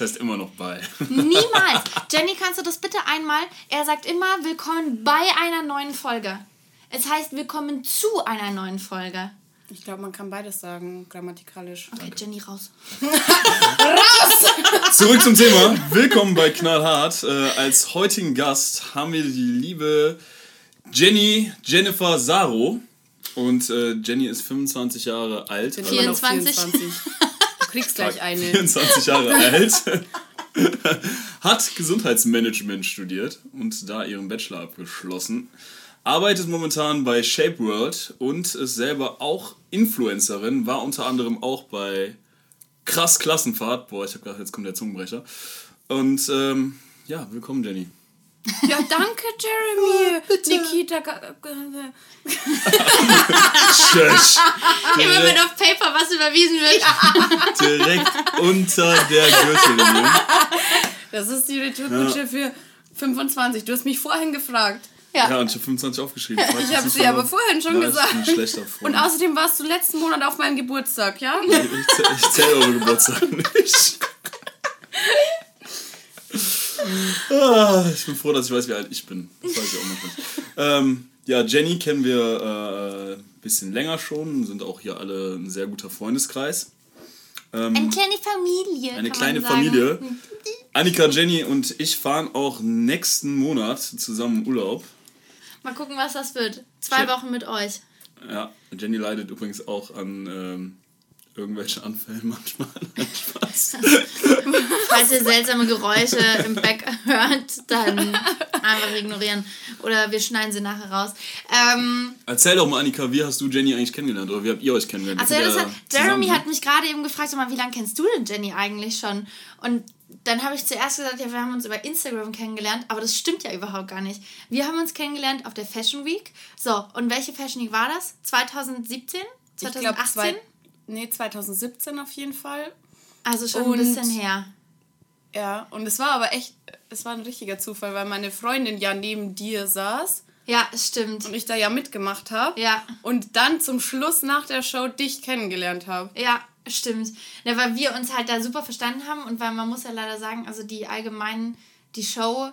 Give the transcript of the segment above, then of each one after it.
Das heißt immer noch bei. Niemals. Jenny, kannst du das bitte einmal? Er sagt immer willkommen bei einer neuen Folge. Es heißt willkommen zu einer neuen Folge. Ich glaube, man kann beides sagen, grammatikalisch. Okay, Jenny, raus. Zurück zum Thema. Willkommen bei Knallhart. Äh, als heutigen Gast haben wir die liebe Jenny Jennifer Saro. Und äh, Jenny ist 25 Jahre alt. Bin also immer noch 24. 24. Kriegst gleich eine. 24 Jahre alt. Hat Gesundheitsmanagement studiert und da ihren Bachelor abgeschlossen. Arbeitet momentan bei Shape World und ist selber auch Influencerin. War unter anderem auch bei Krass Klassenfahrt. Boah, ich habe gedacht, jetzt kommt der Zungenbrecher. Und ähm, ja, willkommen, Jenny. Ja, danke, Jeremy. Nikita. ga- ga- Tschüss. Immer wenn auf Paper was überwiesen wird. direkt unter der Gürtellinie. Das ist die Retourkutsche für 25. Du hast mich vorhin gefragt. Ja, Ja. und ich habe 25 aufgeschrieben. Ich es habe sie aber vorhin schon Ja, gesagt. Ich bin ein schlechter Freund. Und außerdem warst du letzten Monat auf meinem Geburtstag, ja? Ich, ich zähle eure Geburtstag nicht. ah, ich bin froh, dass ich weiß, wie alt ich bin. Das weiß ich auch manchmal. Ähm, ja, Jenny kennen wir ein äh, bisschen länger schon, sind auch hier alle ein sehr guter Freundeskreis. Ähm, Eine kleine Familie. eine kleine. Familie. Annika, Jenny und ich fahren auch nächsten Monat zusammen Urlaub. Mal gucken, was das wird. Zwei. Wochen mit euch. Ja, Jenny leidet übrigens auch an ähm, irgendwelchen Anfällen manchmal. Spaß. Falls ihr seltsame Geräusche im Back hört, dann einfach ignorieren. Oder wir schneiden sie nachher raus. Ähm, Erzähl doch mal, Annika, wie hast du Jenny eigentlich kennengelernt? Oder wie habt ihr euch kennengelernt? also ja, hat, Jeremy hat mich gerade eben gefragt, mal, wie lange kennst du denn Jenny eigentlich schon? Und dann habe ich zuerst gesagt, ja, wir haben uns über Instagram kennengelernt, aber das stimmt ja überhaupt gar nicht. Wir haben uns kennengelernt auf der Fashion Week. So, und welche Fashion Week war das? 2017? Ich glaube, 2018? zwei, nee, 2017 auf jeden Fall. also schon Und- ein bisschen her. Ja, und es war aber echt, es war ein richtiger Zufall, weil meine Freundin ja neben dir saß Ja, stimmt. und ich da ja mitgemacht habe. Ja. Und dann zum Schluss nach der Show dich kennengelernt habe. Ja, stimmt. Ja, weil wir uns halt da super verstanden haben und weil man muss ja leider sagen, also die allgemeinen, die Show,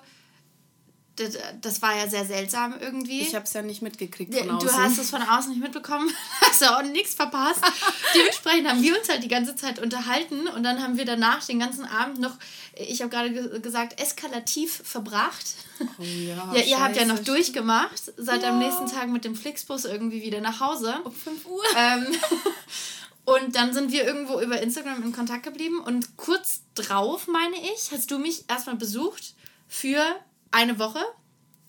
das, das war ja sehr seltsam irgendwie. Ich habe es ja nicht mitgekriegt von außen. Du hast es von außen nicht mitbekommen, hast ja auch nichts verpasst. Dementsprechend haben wir uns halt die ganze Zeit unterhalten und dann haben wir danach den ganzen Abend noch, ich habe gerade ge gesagt, eskalativ verbracht. Oh ja, Ja, ihr habt ja noch durchgemacht, seid am Ja. nächsten Tag mit dem Flixbus irgendwie wieder nach Hause. Um 5 Uhr. Ähm, und dann sind wir irgendwo über Instagram in Kontakt geblieben und kurz drauf, meine ich, hast du mich erstmal besucht für eine Woche.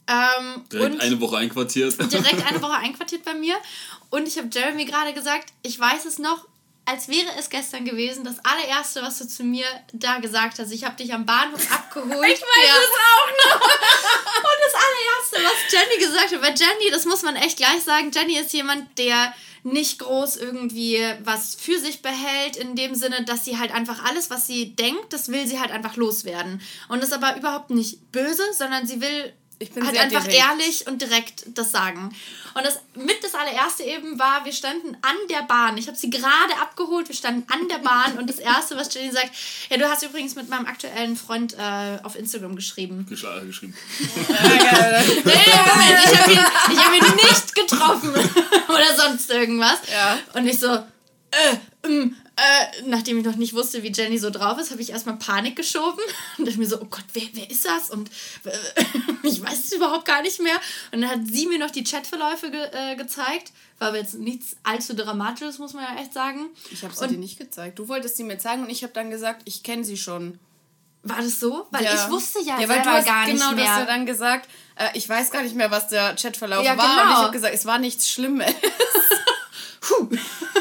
Ähm, Direkt und eine Woche einquartiert. direkt eine Woche einquartiert bei mir. Und ich habe Jeremy gerade gesagt, ich weiß es noch, als wäre es gestern gewesen, das allererste, was du zu mir da gesagt hast. Ich habe dich am Bahnhof abgeholt. Ich weiß es auch noch. Und das allererste, was Jenny gesagt hat, weil Jenny, das muss man echt gleich sagen, Jenny ist jemand, der nicht groß irgendwie was für sich behält, in dem Sinne, dass sie halt einfach alles, was sie denkt, das will sie halt einfach loswerden. Und ist aber überhaupt nicht böse, sondern sie will Ich bin halt sehr einfach direkt. ehrlich und direkt das sagen. Und das mit das allererste eben war, wir standen an der Bahn. Ich habe sie gerade abgeholt, wir standen an der Bahn und das erste, was Jenny sagt, ja, du hast übrigens mit meinem aktuellen Freund äh, auf Instagram geschrieben. Geschl- geschrieben. Nee, Moment, ich habe ihn, ich hab ihn nicht getroffen oder sonst irgendwas. Ja. Und ich so, äh, ähm, äh, nachdem ich noch nicht wusste, wie Jenny so drauf ist, habe ich erstmal Panik geschoben und dachte mir so, oh Gott, wer, wer ist das? Und äh, ich weiß es überhaupt gar nicht mehr. Und dann hat sie mir noch die Chatverläufe ge äh, gezeigt. War aber jetzt nichts allzu Dramatisches, muss man ja echt sagen. Ich habe sie Und- dir nicht gezeigt. Du wolltest sie mir zeigen und ich habe dann gesagt, ich kenne sie schon. War das so? Weil Ja. ich wusste ja, ja weil du hast, gar nicht genau, mehr. du hast ja dann gesagt, äh, ich weiß gar nicht mehr, was der Chatverlauf Ja, war. Und genau. ich habe gesagt, es war nichts Schlimmes. Puh.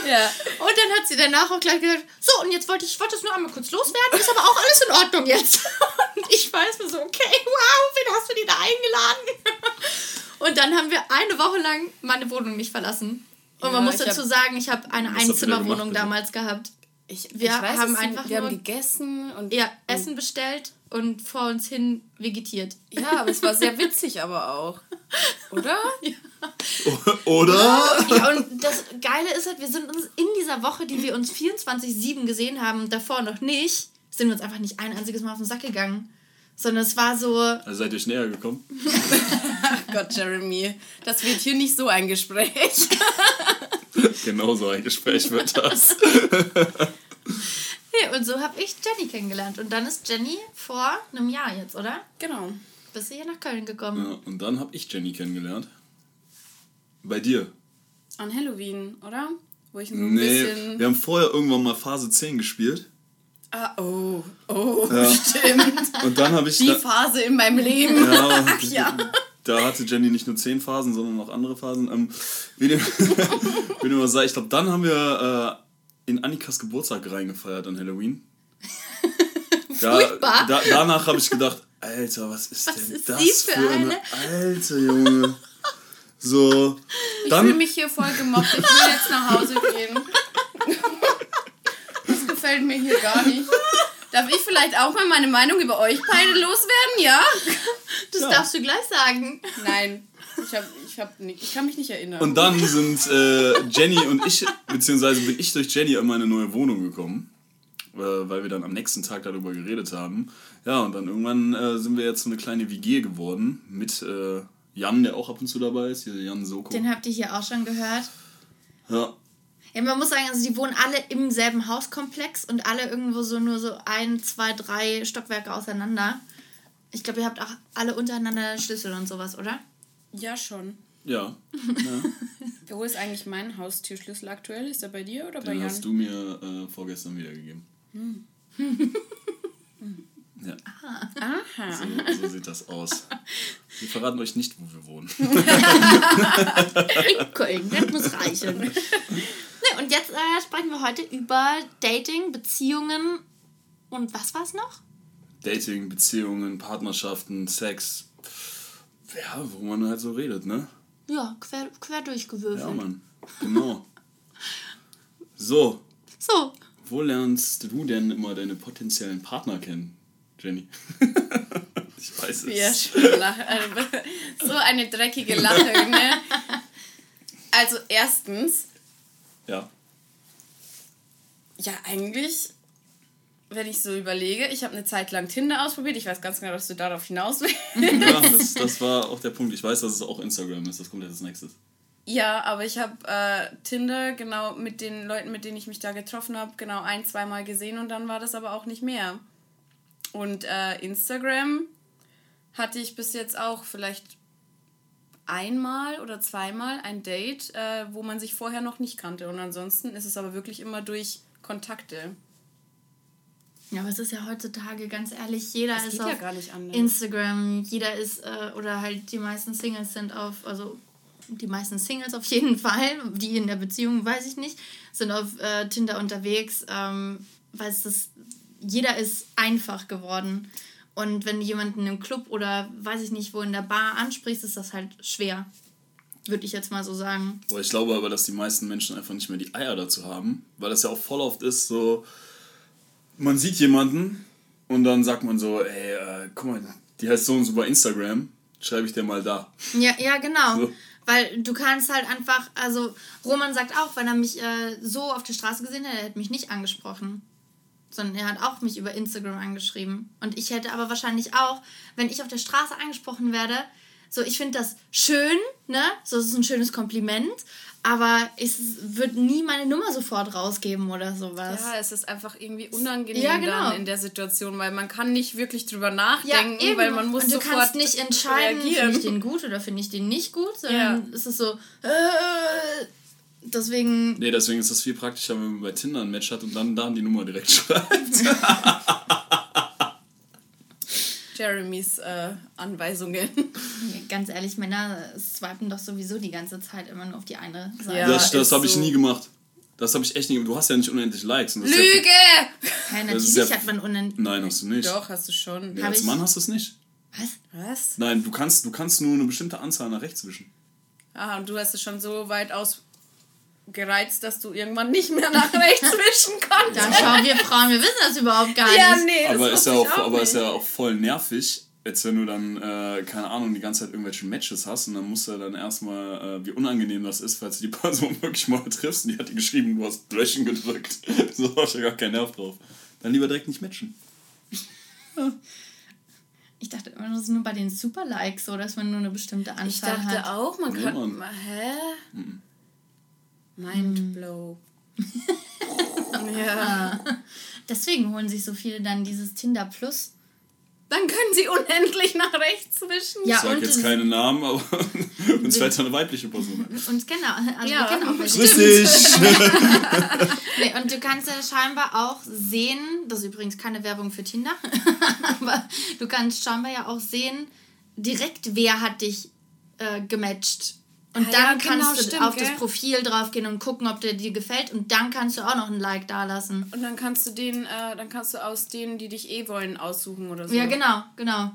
ja. Und dann hat sie danach auch gleich gesagt, so, und jetzt wollte ich, ich wollte es nur einmal kurz loswerden, ist aber auch alles in Ordnung jetzt. Und ich weiß mir so, okay, wow, wen hast du dir da eingeladen? Und dann haben wir eine Woche lang meine Wohnung nicht verlassen. Und Ja, man muss dazu hab- sagen, ich habe eine Einzimmerwohnung damals gehabt. Ich, Wir ich weiß, haben einfach wir nur- haben gegessen und Ja, Essen bestellt und vor uns hin vegetiert. ja, aber es war sehr witzig aber auch. Oder? Oder? Ja, und das Geile ist halt, wir sind uns in dieser Woche, die wir uns 24-7 gesehen haben, davor noch nicht, sind wir uns einfach nicht ein einziges Mal auf den Sack gegangen. Sondern es war so, Also seid ihr näher gekommen? Ach Gott, Jeremy. Das wird hier nicht so ein Gespräch. genau so ein Gespräch wird das. hey, und so habe ich Jenny kennengelernt. Und dann ist Jenny vor einem Jahr jetzt, oder? Genau. Bist du hier nach Köln gekommen? Ja, und dann habe ich Jenny kennengelernt. Bei dir. An Halloween, oder? Wo ich so ein Nee, bisschen. wir haben vorher irgendwann mal Phase 10 gespielt. Ah, oh, oh, Ja. stimmt. Und dann habe ich. Die da, Phase in meinem Leben. ja, ja. Da hatte Jenny nicht nur 10 Phasen, sondern auch andere Phasen. Ähm, wie dem, wie dem auch sei, ich glaube, dann haben wir äh, in Annikas Geburtstag reingefeiert an Halloween. Da, Furchtbar. da, danach habe ich gedacht, Alter, was ist Was denn ist das sie für, für eine... Alter, Junge. So, Ich dann... fühle mich hier voll gemobbt. Ich will jetzt nach Hause gehen. Das gefällt mir hier gar nicht. Darf ich vielleicht auch mal meine Meinung über euch beide loswerden, ja? Das Ja. darfst du gleich sagen. Nein, ich, hab, ich, hab nicht, ich kann mich nicht erinnern. Und dann sind äh, Jenny und ich, beziehungsweise bin ich durch Jenny in meine neue Wohnung gekommen, äh, weil wir dann am nächsten Tag darüber geredet haben. Ja, und dann irgendwann äh, sind wir jetzt so eine kleine WG geworden mit äh, Jan, der auch ab und zu dabei ist, hier Jan Soko. Den habt ihr hier auch schon gehört. Ja, Ja, man muss sagen, also die wohnen alle im selben Hauskomplex und alle irgendwo so nur so ein, zwei, drei Stockwerke auseinander. Ich glaube, ihr habt auch alle untereinander Schlüssel und sowas, oder? Ja, schon. ja. ja. Wo ist eigentlich mein Haustürschlüssel aktuell? Ist er bei dir oder bei Den Jan? hast du mir äh, vorgestern wiedergegeben. Ja, Aha. so, so sieht das aus. Wir verraten euch nicht, wo wir wohnen. In Köln, das muss reichen. ne, und jetzt äh, sprechen wir heute über Dating, Beziehungen und was war es noch? Dating, Beziehungen, Partnerschaften, Sex. Ja, wo man halt so redet, ne? Ja, quer, quer durchgewürfelt. Ja, Mann. Genau. So, So, wo lernst du denn immer deine potenziellen Partner kennen, Jenny? ich weiß es. Ja, schön lachen. Also, so eine dreckige Lache, ne? Also erstens, Ja. ja eigentlich, wenn ich so überlege, ich habe eine Zeit lang Tinder ausprobiert. Ich weiß ganz genau, dass du darauf hinaus willst. Ja, das, das war auch der Punkt. Ich weiß, dass es auch Instagram ist. Das kommt jetzt als nächstes. Ja, aber ich habe äh, Tinder genau mit den Leuten, mit denen ich mich da getroffen habe, genau ein, zweimal gesehen und dann war das aber auch nicht mehr. Und äh, Instagram hatte ich bis jetzt auch vielleicht einmal oder zweimal ein Date, äh, wo man sich vorher noch nicht kannte. Und ansonsten ist es aber wirklich immer durch Kontakte. Ja, aber es ist ja heutzutage ganz ehrlich, jeder Das ist auf ja gar nicht anders. Instagram, jeder ist, äh, oder halt die meisten Singles sind auf, also die meisten Singles auf jeden Fall, die in der Beziehung, weiß ich nicht, sind auf äh, Tinder unterwegs, ähm, weil es das, jeder ist einfach geworden. Und wenn du jemanden im Club oder weiß ich nicht wo in der Bar ansprichst, ist das halt schwer. Würde ich jetzt mal so sagen. Boah, ich glaube aber, dass die meisten Menschen einfach nicht mehr die Eier dazu haben, weil das ja auch voll oft ist, so, man sieht jemanden und dann sagt man so, ey, äh, guck mal, die heißt so und so bei Instagram, schreibe ich dir mal da. Ja, ja, genau. So. Weil du kannst halt einfach, also Roman sagt auch, wenn er mich äh, so auf der Straße gesehen hätte, er hätte mich nicht angesprochen. Sondern er hat auch mich über Instagram angeschrieben. Und ich hätte aber wahrscheinlich auch, wenn ich auf der Straße angesprochen werde, so ich finde das schön, ne? So es ist ein schönes Kompliment, aber ich würde nie meine Nummer sofort rausgeben oder sowas. Ja, es ist einfach irgendwie unangenehm Ja, genau. dann in der Situation, weil man kann nicht wirklich drüber nachdenken, eben. weil man muss und du sofort kannst nicht entscheiden, finde ich den gut oder finde ich den nicht gut, sondern es ist so, äh, deswegen Nee, deswegen ist das viel praktischer, wenn man bei Tinder ein Match hat und dann da die Nummer direkt schreibt. Jeremys äh, Anweisungen. Ganz ehrlich, Männer swipen doch sowieso die ganze Zeit immer nur auf die eine Seite. Ja. das das habe ich so. nie gemacht. Das habe ich echt nie gemacht. Du hast ja nicht unendlich Likes. und das ist Lüge! Ja, natürlich ja- hat man unendlich. Ja, nein, hast du nicht. Doch, hast du schon. Hab als Mann hast du es nicht. Was? Was? Nein, du kannst, du kannst nur eine bestimmte Anzahl nach rechts wischen. Ah, und du hast es schon so weit ausgereizt, dass du irgendwann nicht mehr nach rechts wischen Da kannst. schauen wir Frauen, wir wissen das überhaupt gar Ja, nicht. nee, das aber ist ja auch, auch aber ist ja auch voll nervig, als wenn du dann, äh, keine Ahnung, die ganze Zeit irgendwelche Matches hast und dann musst du dann erstmal, äh, wie unangenehm das ist, falls du die Person wirklich mal triffst und die hat dir geschrieben, du hast Löschen gedrückt. so hast du gar keinen Nerv drauf. Dann lieber direkt nicht matchen. Ich dachte immer, das ist nur bei den Super-Likes so, dass man nur eine bestimmte Anzahl Ich dachte hat. auch, man Nee, kann. Hä? Hm. Mindblow. ja. Deswegen holen sich so viele dann dieses Tinder Plus. Dann können sie unendlich nach rechts wischen. Ja, Ich sag und jetzt keine Namen, aber uns fällt eine weibliche Person ein. Und genau, also Ja, wir kennen auch welche. Grüß dich! Nee, und du kannst ja scheinbar auch sehen, das ist übrigens keine Werbung für Tinder, aber du kannst scheinbar ja auch sehen, direkt wer hat dich äh, gematcht. Und Ah, dann ja, kannst genau, du stimmt, auf gell? das Profil draufgehen und gucken, ob der dir gefällt. Und dann kannst du auch noch ein Like dalassen. Und dann kannst du den, äh, dann kannst du aus denen, die dich eh wollen, aussuchen oder so. Ja, genau, genau.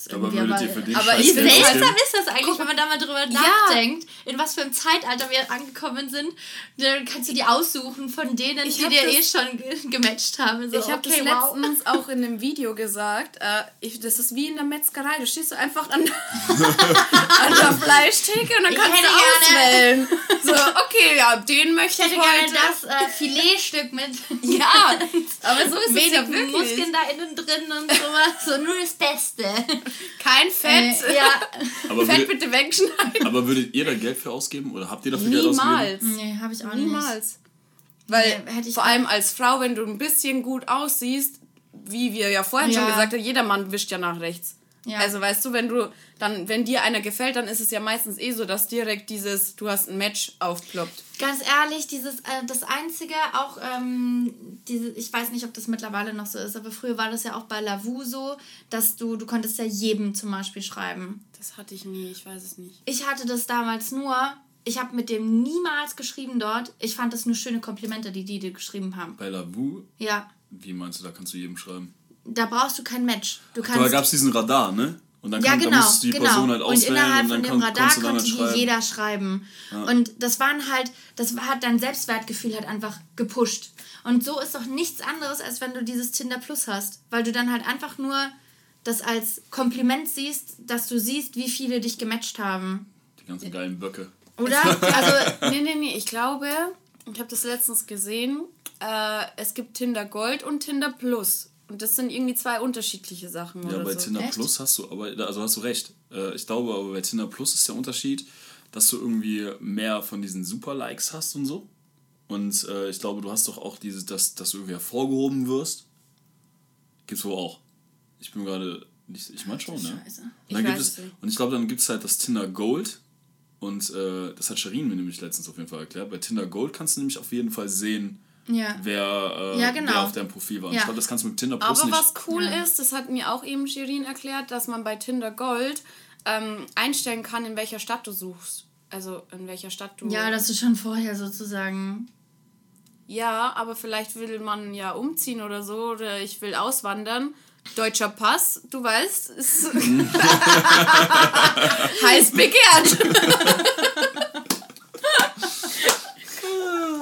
Ist Aber würdet ihr für den aber Scheiß ich Wie seltsam ist das eigentlich, wenn man da mal drüber Ja. nachdenkt, in was für einem Zeitalter wir angekommen sind. Dann kannst du die aussuchen von denen, Ich die dir eh schon ge gematcht haben. So, Ich habe okay, das wow. letztens auch in einem Video gesagt. Äh, ich, das ist wie in der Metzgerei. Du stehst so einfach an, an der Fleischtheke und dann Ich kannst hätte du gerne- auswählen. So, okay, ja, den möchte Ich ich, hätte gerne heute. das äh, Filetstück mit Ja, aber so ist es ja wirklich. Muskeln da innen drin und sowas. So nur das Beste. Kein Fett. Äh, ja. Aber Fett würdet, bitte wegschneiden. aber würdet ihr da Geld für ausgeben? Oder habt ihr dafür Geld ausgegeben? Niemals. Nee, habe ich auch nicht. Niemals. Weil Nee, hätte ich vor allem als Frau, wenn du ein bisschen gut aussiehst, wie wir ja vorhin schon Ja. gesagt haben, jeder Mann wischt ja nach rechts. Ja. Also weißt du, wenn du dann, wenn dir einer gefällt, dann ist es ja meistens eh so, dass direkt dieses, du hast ein Match aufploppt. Ganz ehrlich, dieses, äh, das Einzige, auch, ähm, diese, ich weiß nicht, ob das mittlerweile noch so ist, aber früher war das ja auch bei Lavu so, dass du, du konntest ja jedem zum Beispiel schreiben. Das hatte ich nie, ich weiß es nicht. Ich hatte das damals nur, ich habe mit dem niemals geschrieben dort. Ich fand das nur schöne Komplimente, die die dir geschrieben haben. Bei Lavu, Ja, wie meinst du, da kannst du jedem schreiben? Da brauchst du kein Match. Du Aber da kannst gab es diesen Radar, ne? Und dann, ja, kann, genau, dann die genau. Person halt und auswählen innerhalb und von dem kon Radar konnte halt die schreiben. jeder schreiben. Und das waren halt, das hat dein Selbstwertgefühl halt einfach gepusht. Und so ist doch nichts anderes, als wenn du dieses Tinder Plus hast. Weil du dann halt einfach nur das als Kompliment siehst, dass du siehst, wie viele dich gematcht haben. Die ganzen geilen Böcke. Oder? Also, Nee, nee, nee, ich glaube, ich habe das letztens gesehen, äh, es gibt Tinder Gold und Tinder Plus. Und das sind irgendwie zwei unterschiedliche Sachen Ja, oder bei so. Tinder Echt? Plus hast du, aber also hast du recht. Äh, Ich glaube, aber bei Tinder Plus ist der Unterschied, dass du irgendwie mehr von diesen Super-Likes hast und so. Und äh, ich glaube, du hast doch auch dieses, dass, dass du irgendwie hervorgehoben wirst. Gibt's wohl auch. Ich bin gerade nicht, ich meine schon, ne? Scheiße. Und, Ich dann gibt weiß es, nicht. und ich glaube, dann gibt es halt das Tinder Gold. Und äh, das hat Shirin mir nämlich letztens auf jeden Fall erklärt. Bei Tinder Gold kannst du nämlich auf jeden Fall sehen, ja. wer, äh, Ja, genau. wer auf deinem Profil war. Und Ja. Ich glaube, das kannst du mit Tinder Plus Aber nicht. was cool ist, das hat mir auch eben Shirin erklärt, dass man bei Tinder Gold ähm, einstellen kann, in welcher Stadt du suchst. Also in welcher Stadt du. Ja, dass du schon vorher sozusagen. Ja, aber vielleicht will man ja umziehen oder so oder ich will auswandern. Deutscher Pass, du weißt, ist heiß begehrt.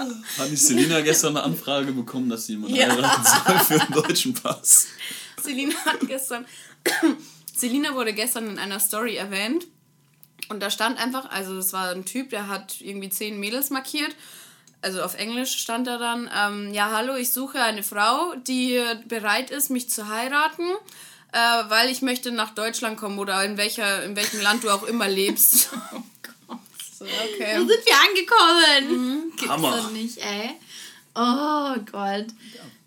Hat nicht Selina gestern eine Anfrage bekommen, dass sie jemanden Ja. heiraten soll für einen deutschen Pass? Selina hat gestern. Selina wurde gestern in einer Story erwähnt. Und da stand einfach, also das war ein Typ, der hat irgendwie zehn Mädels markiert. Also auf Englisch stand da dann, ähm, ja, hallo, ich suche eine Frau, die bereit ist, mich zu heiraten, äh, weil ich möchte nach Deutschland kommen oder in, welcher, in welchem Land du auch immer lebst. so, Wo okay. sind wir angekommen? Gibt's Hammer. doch nicht, ey. Oh Gott.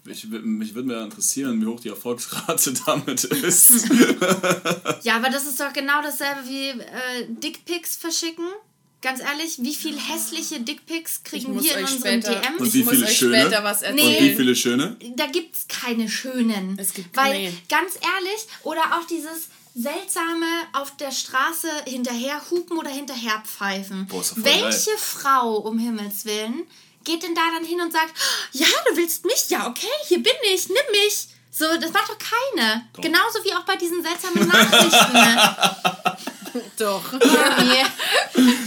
Ich, wür- mich würde mir interessieren, wie hoch die Erfolgsrate damit ist. Ja, aber das ist doch genau dasselbe wie äh, Dickpics verschicken. Ganz ehrlich, wie viel hässliche Dickpics Ich kriegen wir in unseren später, DMs? Und ich wie muss viele euch schöne? später was Nee. Und wie viele schöne? Da gibt's keine schönen. Es gibt- Weil, nee. ganz ehrlich, oder auch dieses seltsame auf der Straße hinterher hupen oder hinterher pfeifen. Boah, Welche Frau, um Himmels Willen, geht denn da dann hin und sagt, ja, du willst mich? Ja, okay, hier bin ich, nimm mich. So, das macht doch keine. Doch. Genauso wie auch bei diesen seltsamen Nachrichten. Doch. Nee.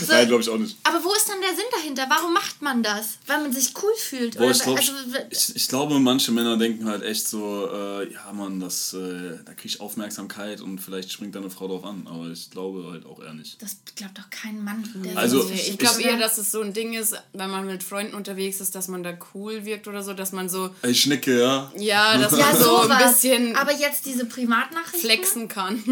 So, Nein, glaube ich auch nicht. aber wo ist dann der Sinn dahinter? Warum macht man das? Weil man sich cool fühlt? Boah, Oder, ich, glaub, also, ich, ich glaube, manche Männer denken halt echt so, äh, ja man, das, äh, da krieg ich Aufmerksamkeit und vielleicht springt da eine Frau drauf an. Aber ich glaube halt auch eher nicht. das glaubt doch kein Mann. Der Also, so Nee, ich ich- glaube eher, dass es so ein Ding ist, wenn man mit Freunden unterwegs ist, dass man da cool wirkt oder so, dass man so, Ey, Schnecke, ja. ja, dass ja, man so ein sowas. bisschen Aber jetzt diese Privatnachrichten. flexen kann.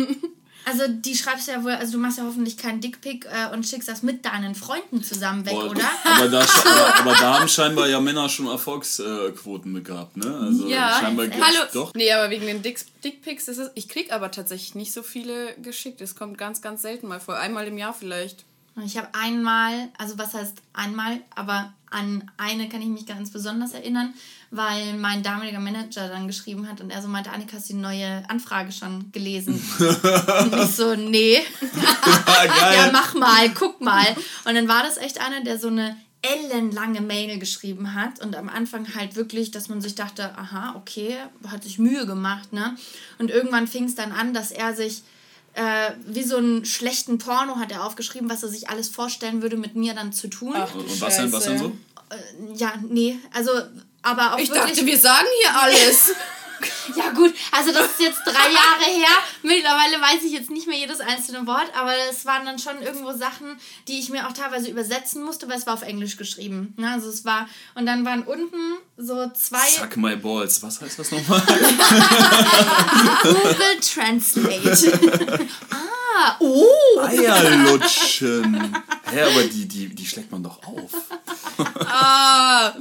Also die schreibst du ja wohl, also du machst ja hoffentlich keinen Dickpick äh, und schickst das mit deinen Freunden zusammen weg, Boah, oder? Aber da, aber, aber da haben scheinbar ja Männer schon Erfolgsquoten mit gehabt, ne? Also Ja, scheinbar hallo. doch. Nee, aber wegen den Dick- Dickpics ist es. Ich krieg aber tatsächlich nicht so viele geschickt. Es kommt ganz, ganz selten mal vor. Einmal im Jahr vielleicht. Ich habe einmal, also was heißt einmal, aber an eine kann ich mich ganz besonders erinnern, weil mein damaliger Manager dann geschrieben hat und er so meinte, Annika, hast du die neue Anfrage schon gelesen? und ich so, nee. Geil. ja, mach mal, guck mal. Und dann war das echt einer, der so eine ellenlange Mail geschrieben hat und am Anfang halt wirklich, dass man sich dachte, aha, okay, hat sich Mühe gemacht, ne? Und irgendwann fing es dann an, dass er sich äh, wie so einen schlechten Porno hat er aufgeschrieben, was er sich alles vorstellen würde, mit mir dann zu tun. Ach, Und, und was denn, was denn so? Ja, nee, also, aber auch Ich dachte, wir sagen hier alles. Ja gut, also das ist jetzt drei Jahre her. Mittlerweile weiß ich jetzt nicht mehr jedes einzelne Wort, aber es waren dann schon irgendwo Sachen, die ich mir auch teilweise übersetzen musste, weil es war auf Englisch geschrieben. Ne? Also es war, und dann waren unten so zwei Suck my balls. Was heißt das nochmal? Google Translate. ah, oh. Eierlutschen. Hä, aber die, die, die schlägt man doch auf. ah,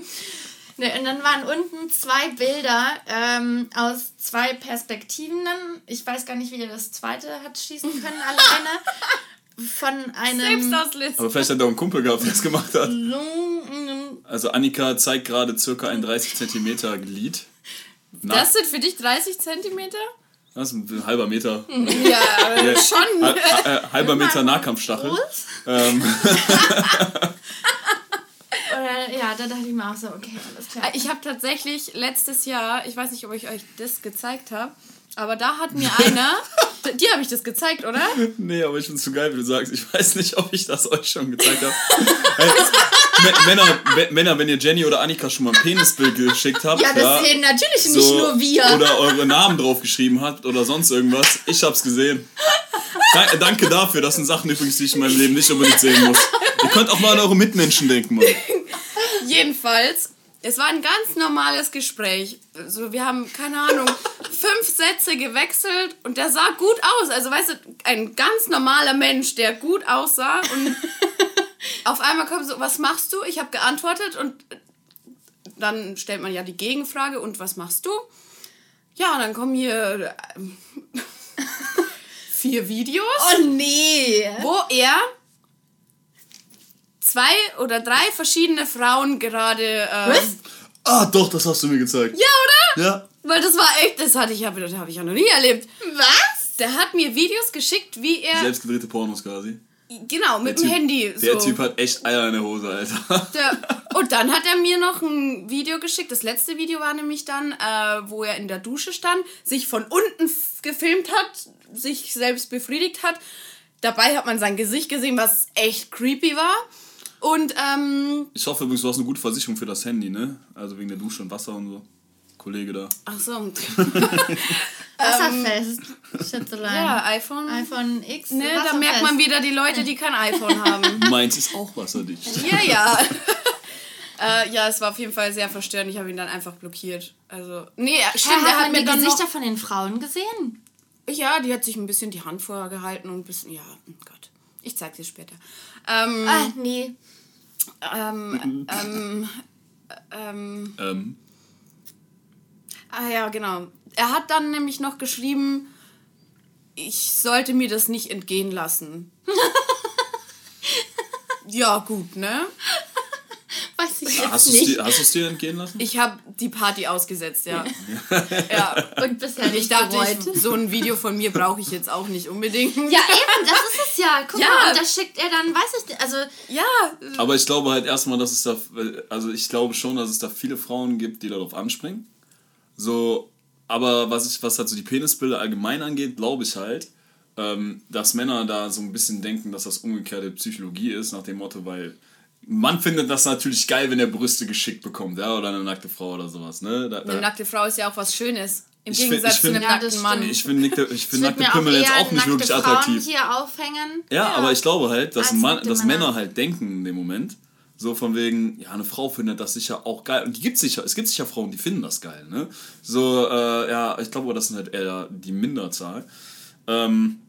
Ne, und dann waren unten zwei Bilder ähm, aus zwei Perspektiven. Dann. Ich weiß gar nicht, wie der das zweite hat schießen können alleine. Von einem. Selbstauslisten. Aber vielleicht hat er auch einen Kumpel gehabt, der es gemacht hat. So, Also Annika zeigt gerade circa ein 30 cm Glied. Na, Das sind für dich 30 Zentimeter? das ist ein halber Meter. Ja, Ja, schon. Äh, halber Meter Nahkampfstachel. Ähm, Oder, ja, da dachte ich mir auch so, okay, alles klar. Ich habe tatsächlich letztes Jahr, ich weiß nicht, ob ich euch das gezeigt habe, aber da hat mir einer, dir habe ich das gezeigt, oder? nee, aber ich find's so geil, wie du sagst. Ich weiß nicht, ob ich das euch schon gezeigt habe. Hey, Männer, Männer, wenn ihr Jenny oder Annika schon mal ein Penisbild geschickt habt, ja, das sehen natürlich nicht so- nur wir. Oder eure Namen draufgeschrieben habt oder sonst irgendwas. Ich hab's gesehen. Da- Danke dafür. Das sind Sachen übrigens, die ich in meinem Leben nicht unbedingt sehen muss. Könnt auch mal an eure Mitmenschen denken, Mann. Jedenfalls, es war ein ganz normales Gespräch. So, wir haben, keine Ahnung, fünf Sätze gewechselt und der sah gut aus. Also, weißt du, ein ganz normaler Mensch, der gut aussah und auf einmal kommt so, was machst du? Ich habe geantwortet und dann stellt man ja die Gegenfrage, und was machst du? Ja, und dann kommen hier ähm, vier Videos oh nee. wo er zwei oder drei verschiedene Frauen gerade. Äh, Was? Ah, doch, das hast du mir gezeigt. Ja, oder? Ja. Weil das war echt, das hatte ich, hab- das habe ich ja noch nie erlebt. Was? Der hat mir Videos geschickt, wie er. Selbstgedrehte Pornos quasi. genau, mit Der dem Typ- Handy. So. Der Typ hat echt Eier in der Hose, Alter. Der, und dann hat er mir noch ein Video geschickt. Das letzte Video war nämlich dann, äh, wo er in der Dusche stand, sich von unten gefilmt hat, sich selbst befriedigt hat. Dabei hat man sein Gesicht gesehen, was echt creepy war. Und ähm, Ich hoffe übrigens, du hast eine gute Versicherung für das Handy, ne? Also wegen der Dusche und Wasser und so. Kollege da. ach so, Wasserfest. Schätzelein. ja, iPhone. iPhone X. Ne, da merkt man wieder die Leute, die kein iPhone haben. Meins ist auch wasserdicht. ja, ja. äh, ja, es war auf jeden Fall sehr verstörend. Ich habe ihn dann einfach blockiert. Also, nee, stimmt, er hat hat man mir die dann Gesichter noch, von den Frauen gesehen? Ja, die hat sich ein bisschen die Hand vorher gehalten und ein bisschen, ja, oh Gott. Ich zeig dir später. Ähm, Ah, nee. Ähm, ähm, ähm, Ähm, ah ja, genau. Er hat dann nämlich noch geschrieben, ich sollte mir das nicht entgehen lassen. ja, gut, ne? Weiß ich jetzt hast du nicht. dir, hast du's dir entgehen lassen? Ich habe die Party ausgesetzt, ja. ja. Und bisher nicht Ich dachte, bereut. ich, so ein Video von mir brauche ich jetzt auch nicht unbedingt. Ja, eben, das ist es ja. Guck Ja. mal, und das schickt er dann, weiß ich nicht, also Ja, Aber ich glaube halt erstmal, dass es da, also ich glaube schon, dass es da viele Frauen gibt, die darauf anspringen. So, aber was ich, was halt so die Penisbilder allgemein angeht, glaube ich halt, ähm, dass Männer da so ein bisschen denken, dass das umgekehrte Psychologie ist, nach dem Motto, weil man findet das natürlich geil, wenn er Brüste geschickt bekommt, ja, oder eine nackte Frau oder sowas, ne? Da, Eine nackte Frau ist ja auch was Schönes. Im Ich find- Gegensatz ich find- zu einem Ja, nackten Mann. ich finde nackte, ich find nackte Pimmel jetzt auch nicht wirklich Frauen attraktiv. hier aufhängen. Ja, aber ich glaube halt, dass, Mann, dass Männer. Männer halt denken in dem Moment, so von wegen, ja, eine Frau findet das sicher auch geil. Und die gibt sicher, es gibt sicher Frauen, die finden das geil, ne? So, äh, ja, ich glaube, aber das sind halt eher die Minderzahl. Ähm,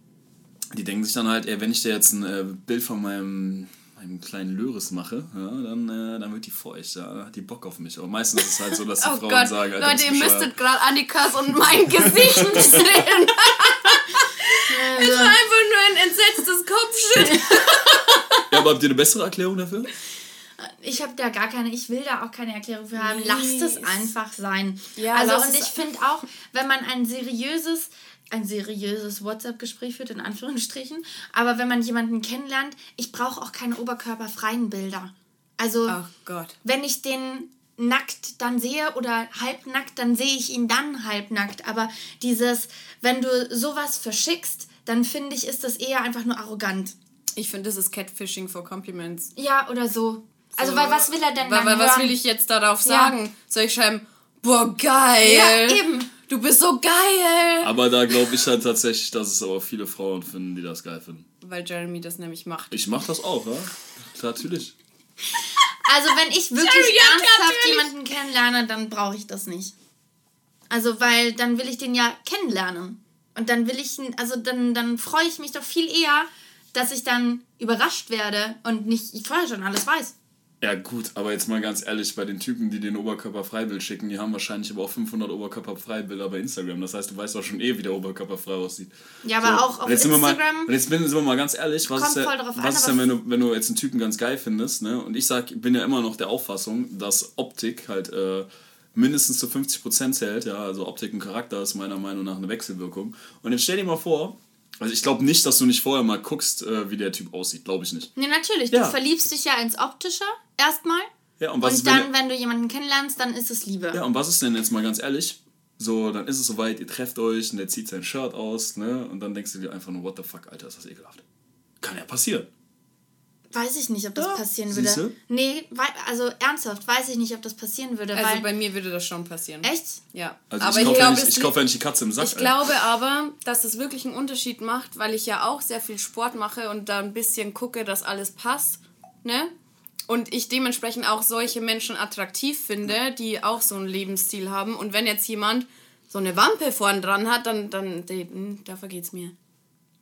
die denken sich dann halt, ey, wenn ich dir jetzt ein äh, Bild von meinem, meinem kleinen Löris mache, ja, dann, äh, dann wird die feucht, ja, dann hat die Bock auf mich. Aber meistens ist es halt so, dass die Oh Frauen Gott, sagen, Alter, Leute, ihr müsstet gerade Annikas und mein Gesicht sehen. Es war einfach nur ein entsetztes Kopfschütteln. Ja, aber habt ihr eine bessere Erklärung dafür? Ich habe da gar keine, ich will da auch keine Erklärung für haben. Lasst es einfach sein. Ja, also und ich finde auch, wenn man ein seriöses, ein seriöses WhatsApp-Gespräch führt, in Anführungsstrichen, aber wenn man jemanden kennenlernt, ich brauche auch keine oberkörperfreien Bilder. Also Gott. wenn ich den nackt dann sehe oder halbnackt, dann sehe ich ihn dann halbnackt. Aber dieses, wenn du sowas verschickst, dann finde ich, ist das eher einfach nur arrogant. Ich finde, das ist Catfishing for Compliments. Ja, oder so. Also, weil was will er denn Weil, dann weil was hören? will ich jetzt darauf Ja. sagen? Soll ich schreiben, boah, geil. Ja, eben. Du bist so geil. Aber da glaube ich halt tatsächlich, dass es aber viele Frauen finden, die das geil finden. Weil Jeremy das nämlich macht. Ich mach das auch, ja? Natürlich. Also wenn ich wirklich ja, ernsthaft natürlich. jemanden kennenlerne, dann brauche ich das nicht. Also weil dann will ich den ja kennenlernen. Und dann will ich, ihn- also dann, dann freue ich mich doch viel eher, dass ich dann überrascht werde und nicht, ich vorher schon alles weiß. Ja gut, aber jetzt mal ganz ehrlich, bei den Typen, die den Oberkörper-Freibild schicken, die haben wahrscheinlich aber auch 500 Oberkörper-Freibilder bei Instagram. Das heißt, du weißt auch schon eh, wie der Oberkörper frei aussieht. Ja, aber auch auf jetzt mal, Instagram und jetzt bin- sind wir mal ganz ehrlich, was ist, der, drauf an, was ist denn, wenn du, wenn du jetzt einen Typen ganz geil findest, ne? Und ich sag, bin ja immer noch der Auffassung, dass Optik halt äh, mindestens zu 50% zählt, ja, also Optik und Charakter ist meiner Meinung nach eine Wechselwirkung. Und jetzt stell dir mal vor, also ich glaube nicht, dass du nicht vorher mal guckst, äh, wie der Typ aussieht, glaube ich nicht. Nee, natürlich. Ja. Du verliebst dich ja ins Optische erstmal. Ja, und was ist, Und wenn dann, wenn du jemanden kennenlernst, dann ist es Liebe. Ja, und was ist denn jetzt mal ganz ehrlich? So, dann ist es soweit, ihr trefft euch und der zieht sein Shirt aus, ne? Und dann denkst du dir einfach nur, what the fuck, Alter, ist das ekelhaft. Kann ja passieren. Weiß ich nicht, ob das Ja, passieren siehst würde. du? Nee, also ernsthaft, weiß ich nicht, ob das passieren würde. Also weil, bei mir würde das schon passieren. echt? Ja. Also aber ich, ich, kaufe ja glaube, nicht, ich kaufe ja nicht die Katze im Sack. Ich glaube aber, dass es wirklich einen Unterschied macht, weil ich ja auch sehr viel Sport mache und da ein bisschen gucke, dass alles passt. Ne? Und ich dementsprechend auch solche Menschen attraktiv finde, die auch so einen Lebensstil haben. Und wenn jetzt jemand so eine Wampe vorn dran hat, dann, dann hm, da vergeht's mir.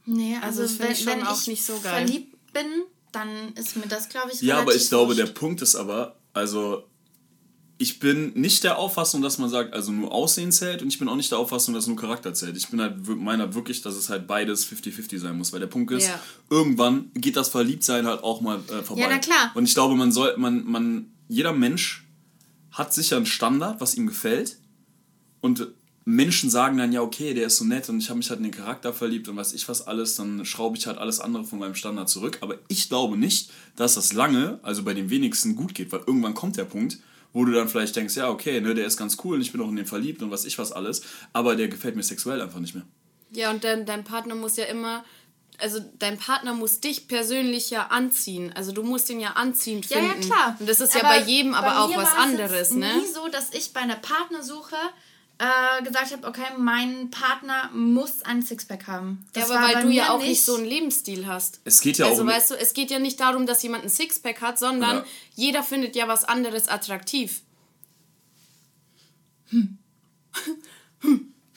Nee, Also also, wenn, ich wenn auch ich nicht so geil. verliebt bin, dann ist mir das, glaube ich, Ja, aber ich glaube, der. Punkt ist aber, also ich bin nicht der Auffassung, dass man sagt, also nur Aussehen zählt und ich bin auch nicht der Auffassung, dass nur Charakter zählt. Ich bin halt meiner wirklich, dass es halt beides 50-50 sein muss, weil der Punkt ist, Ja. irgendwann geht das Verliebtsein halt auch mal äh, vorbei. Ja, na klar. Und ich glaube, man soll, man, man, jeder Mensch hat sicher einen Standard, was ihm gefällt und Menschen sagen dann, ja, okay, der ist so nett und ich habe mich halt in den Charakter verliebt und weiß ich was alles, dann schraube ich halt alles andere von meinem Standard zurück. Aber ich glaube nicht, dass das lange, also bei den wenigsten, gut geht, weil irgendwann kommt der Punkt, wo du dann vielleicht denkst, ja, okay, ne, der ist ganz cool und ich bin auch in den verliebt und was ich was alles, aber der gefällt mir sexuell einfach nicht mehr. Ja, und dein, dein Partner muss ja immer, also dein Partner muss dich persönlich ja anziehen. Also du musst ihn ja anziehend Ja, finden. ja, klar. Und das ist ja bei jedem aber bei auch mir was war es anderes, jetzt ne? nie so, dass ich bei einer Partnersuche äh, gesagt habe, okay, mein Partner muss ein Sixpack haben. Ja, Das aber war weil du ja auch nicht so einen Lebensstil hast. Es geht ja also auch. weißt du, es geht ja nicht darum, dass jemand ein Sixpack hat, sondern Ja. jeder findet ja was anderes attraktiv.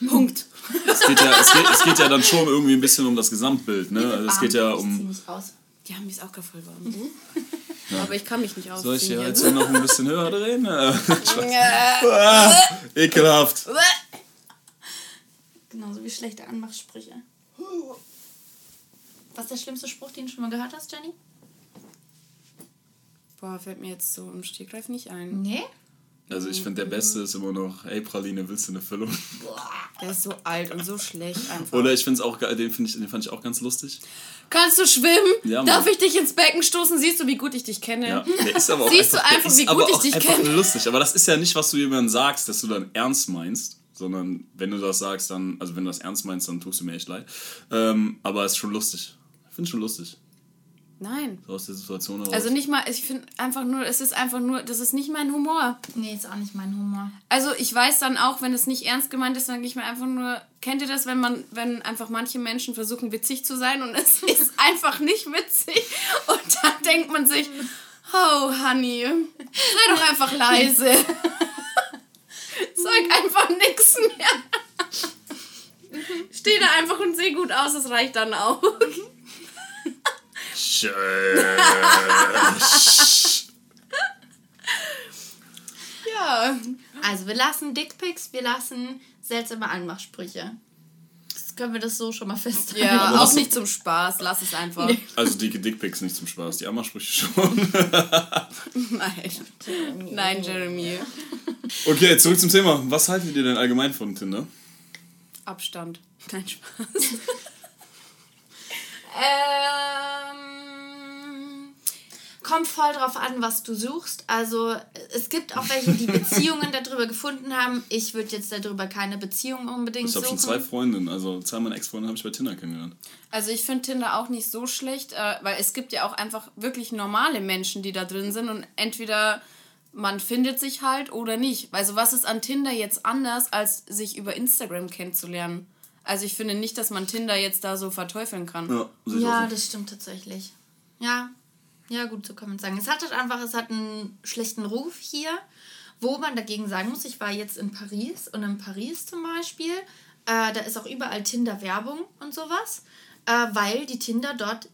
Punkt. es, geht ja, es, geht, es geht ja dann schon irgendwie ein bisschen um das Gesamtbild, ne? Also es geht ja um. Ja, mir ist auch gerade voll warm. Aber ich kann mich nicht ausziehen. Soll ich die jetzt. Noch ein bisschen höher drehen? Äh, ah, ekelhaft. Genauso wie schlechte Anmachsprüche. Was ist der schlimmste Spruch, den du schon mal gehört hast, Jenny? Boah, fällt mir jetzt so im Stegreif nicht ein. Nee. Also ich finde, der beste ist immer noch, ey Praline, willst du eine Füllung? Der ist so alt und so schlecht einfach. Oder ich finde es auch geil, den, find ich, den fand ich auch ganz lustig. Kannst du schwimmen? Ja. Darf ich dich ins Becken stoßen? Siehst du, wie gut ich dich kenne? Ja, der ist aber auch Siehst du der einfach, wie aber gut ich auch dich einfach kenne? lustig. Aber das ist ja nicht, was du jemandem sagst, dass du dann ernst meinst. sondern wenn du das sagst, dann, also wenn du das ernst meinst, dann tust du mir echt leid. Ähm, aber es ist schon lustig. Ich finde es schon lustig. Nein. So aus der Situation heraus. Also nicht mal, ich finde einfach nur, es ist einfach nur, das ist nicht mein Humor. Nee, ist auch nicht mein Humor. Also ich weiß dann auch, wenn es nicht ernst gemeint ist, dann gehe ich mir einfach nur, kennt ihr das, wenn man, wenn einfach manche Menschen versuchen witzig zu sein und es ist einfach nicht witzig und dann denkt man sich, oh Honey, sei doch einfach leise. Sag einfach nichts mehr. Steh da einfach und seh gut aus, das reicht dann auch. Ja. Also wir lassen Dickpics, wir lassen seltsame Anmachsprüche. Das können wir das so schon mal festhalten. Ja, Aber auch nicht zum Spaß, lass es einfach. Also dicke Dickpics nicht zum Spaß, die Ammersprüche schon. Nein. Nein, Jeremy. Okay, zurück zum Thema. Was haltet ihr denn allgemein von Tinder? Abstand. Kein Spaß. Ähm, kommt voll drauf an, was du suchst. Also es gibt auch welche, die Beziehungen darüber gefunden haben. Ich würde jetzt darüber keine Beziehung unbedingt Ich habe schon suchen. zwei Freundinnen, also zwei meiner Ex-Freunde habe ich bei Tinder kennengelernt. Also ich finde Tinder auch nicht so schlecht, äh, weil es gibt ja auch einfach wirklich normale Menschen, die da drin sind und entweder man findet sich halt oder nicht. Also was ist an Tinder jetzt anders, als sich über Instagram kennenzulernen? Also ich finde nicht, dass man Tinder jetzt da so verteufeln kann. Ja, ich Ja, das stimmt tatsächlich. Ja, ja, gut, so kann man sagen. Es hat halt einfach, es hat einen schlechten Ruf hier, wo man dagegen sagen muss, ich war jetzt in Paris und in Paris zum Beispiel, äh, da ist auch überall Tinder-Werbung und sowas, äh, weil die Tinder dort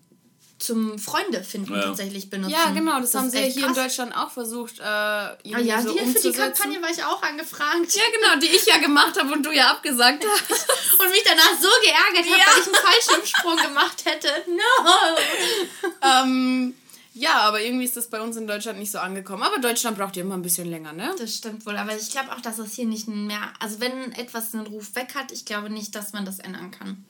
zum Freunde finden Ja. tatsächlich benutzen. Ja, genau, das, haben ist sie ja hier in krass. Deutschland auch versucht, äh, Ah ja, so die, für die. Kampagne war ich auch angefragt. Ja, genau, die ich ja gemacht habe und du ja abgesagt hast. Und mich danach so geärgert habe, Ja. weil ich einen Fallschirmsprung gemacht hätte. No! ähm, ja, aber irgendwie ist das bei uns in Deutschland nicht so angekommen. Aber Deutschland braucht ja immer ein bisschen länger, ne? Das stimmt wohl, aber ich glaube auch, dass es hier nicht mehr. Also, wenn etwas einen Ruf weg hat, ich glaube nicht, dass man das ändern kann.